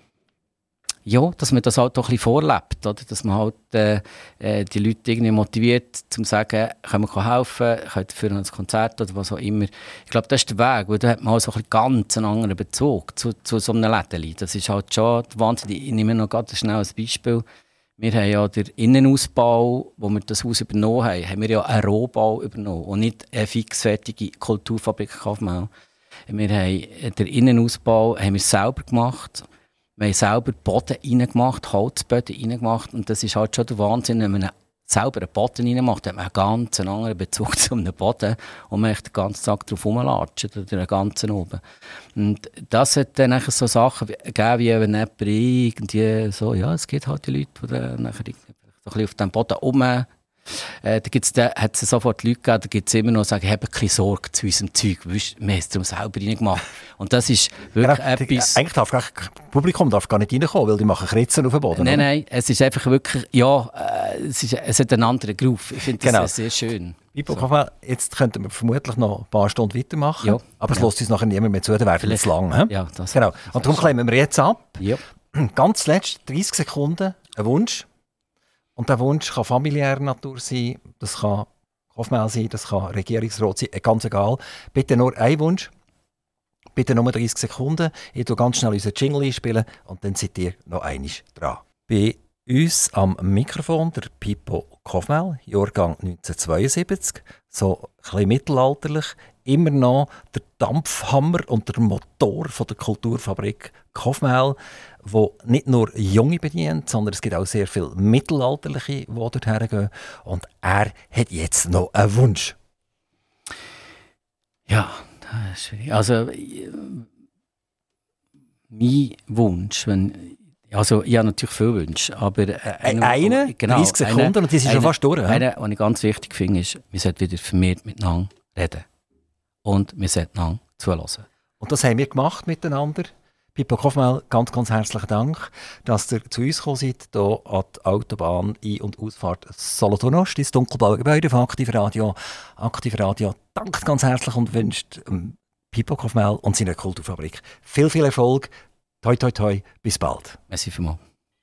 ja, dass man das halt auch ein bisschen vorlebt, oder? dass man halt äh, äh die Leute irgendwie motiviert, zum zu sagen, können wir helfen, können für ein Konzert oder was auch immer. Ich glaube, das ist der Weg, weil da hat man auch so ein ganz einen anderen Bezug zu, zu so einem Lädeli. Das ist halt schon Wahnsinn. Ich nehme noch ganz schnell ein Beispiel. Wir haben ja den Innenausbau, wo wir das Haus übernommen haben, haben wir ja einen Rohbau übernommen und nicht eine fixfertige Kulturfabrik Kaufmann. Wir haben den Innenausbau haben wir selber gemacht wir haben selber Boden reingemacht, Holzböden reingemacht. Und das ist halt schon der Wahnsinn, wenn man selber einen Boden reinmacht, hat man einen ganz anderen Bezug zu einem Boden und man den ganzen Tag drauf rumlatscht oder den ganzen oben. Und das hat dann so Sachen gegeben, wie wenn jemand irgendwie so, ja, es gibt halt die Leute, die dann so ein bisschen auf dem Boden rum Äh, da gibt's, da hat es sofort Leute gegeben, da gibt es immer noch, sagen, ich habe keine Sorge zu unserem Zeug. Weißt, wir haben es darum selber reingemacht. Und das ist wirklich Genau, die- etwas... Eigentlich darf gar, das Publikum darf gar nicht reinkommen, weil die machen Kritzen auf dem Boden. Nein, oder? nein, es ist einfach wirklich, ja, äh, es, ist, es hat einen anderen Groove. Ich finde das Genau. sehr schön. Pipo, Kaufmann, jetzt könnten wir vermutlich noch ein paar Stunden weitermachen. Ja. Aber es Ja. lässt uns nachher niemand mehr zu, dann wäre vielleicht zu lang. hä? Ja, das Genau. Und darum klemmen wir jetzt ab. Ja. Ganz zuletzt, 30 Sekunden, ein Wunsch. Und der Wunsch kann familiärer Natur sein, das kann Kaufmann sein, das kann Regierungsrat sein, äh, ganz egal. Bitte nur ein Wunsch. Bitte nur 30 Sekunden. Ich tue ganz schnell unseren Jingle einspielen und dann seid ihr noch einig dran. Bei uns am Mikrofon der Pippo Kofmel, Jahrgang 1972, so ein mittelalterlich, immer noch der Dampfhammer und der Motor von der Kulturfabrik Kofmel, wo nicht nur Junge bedient, sondern es gibt auch sehr viele Mittelalterliche, die dorthin gehen. Und er hat jetzt noch einen Wunsch. Ja, das ist schwierig. Also, mein Wunsch, wenn, also ich habe natürlich viele Wünsche, aber... Äh, Äh, eine, 30 Sekunden und die sind schon fast durch. Eine, was ich ganz wichtig finde, ist, wir sollten wieder vermehrt miteinander reden. Und wir sollten einander zuhören. Und das haben wir gemacht miteinander. Pippo Kofmel, ganz, ganz herzlichen Dank, dass ihr zu uns gekommen seid, hier an die Autobahn Ein- und Ausfahrt Solothurn-Ost, ins dunkelblaue Gebäude von Aktiv Radio. Aktiv Radio dankt ganz herzlich und wünscht ähm, Pippo Kofmel und seiner Kulturfabrik viel, viel Erfolg. Toi, toi, toi, bis bald. Merci vielmals.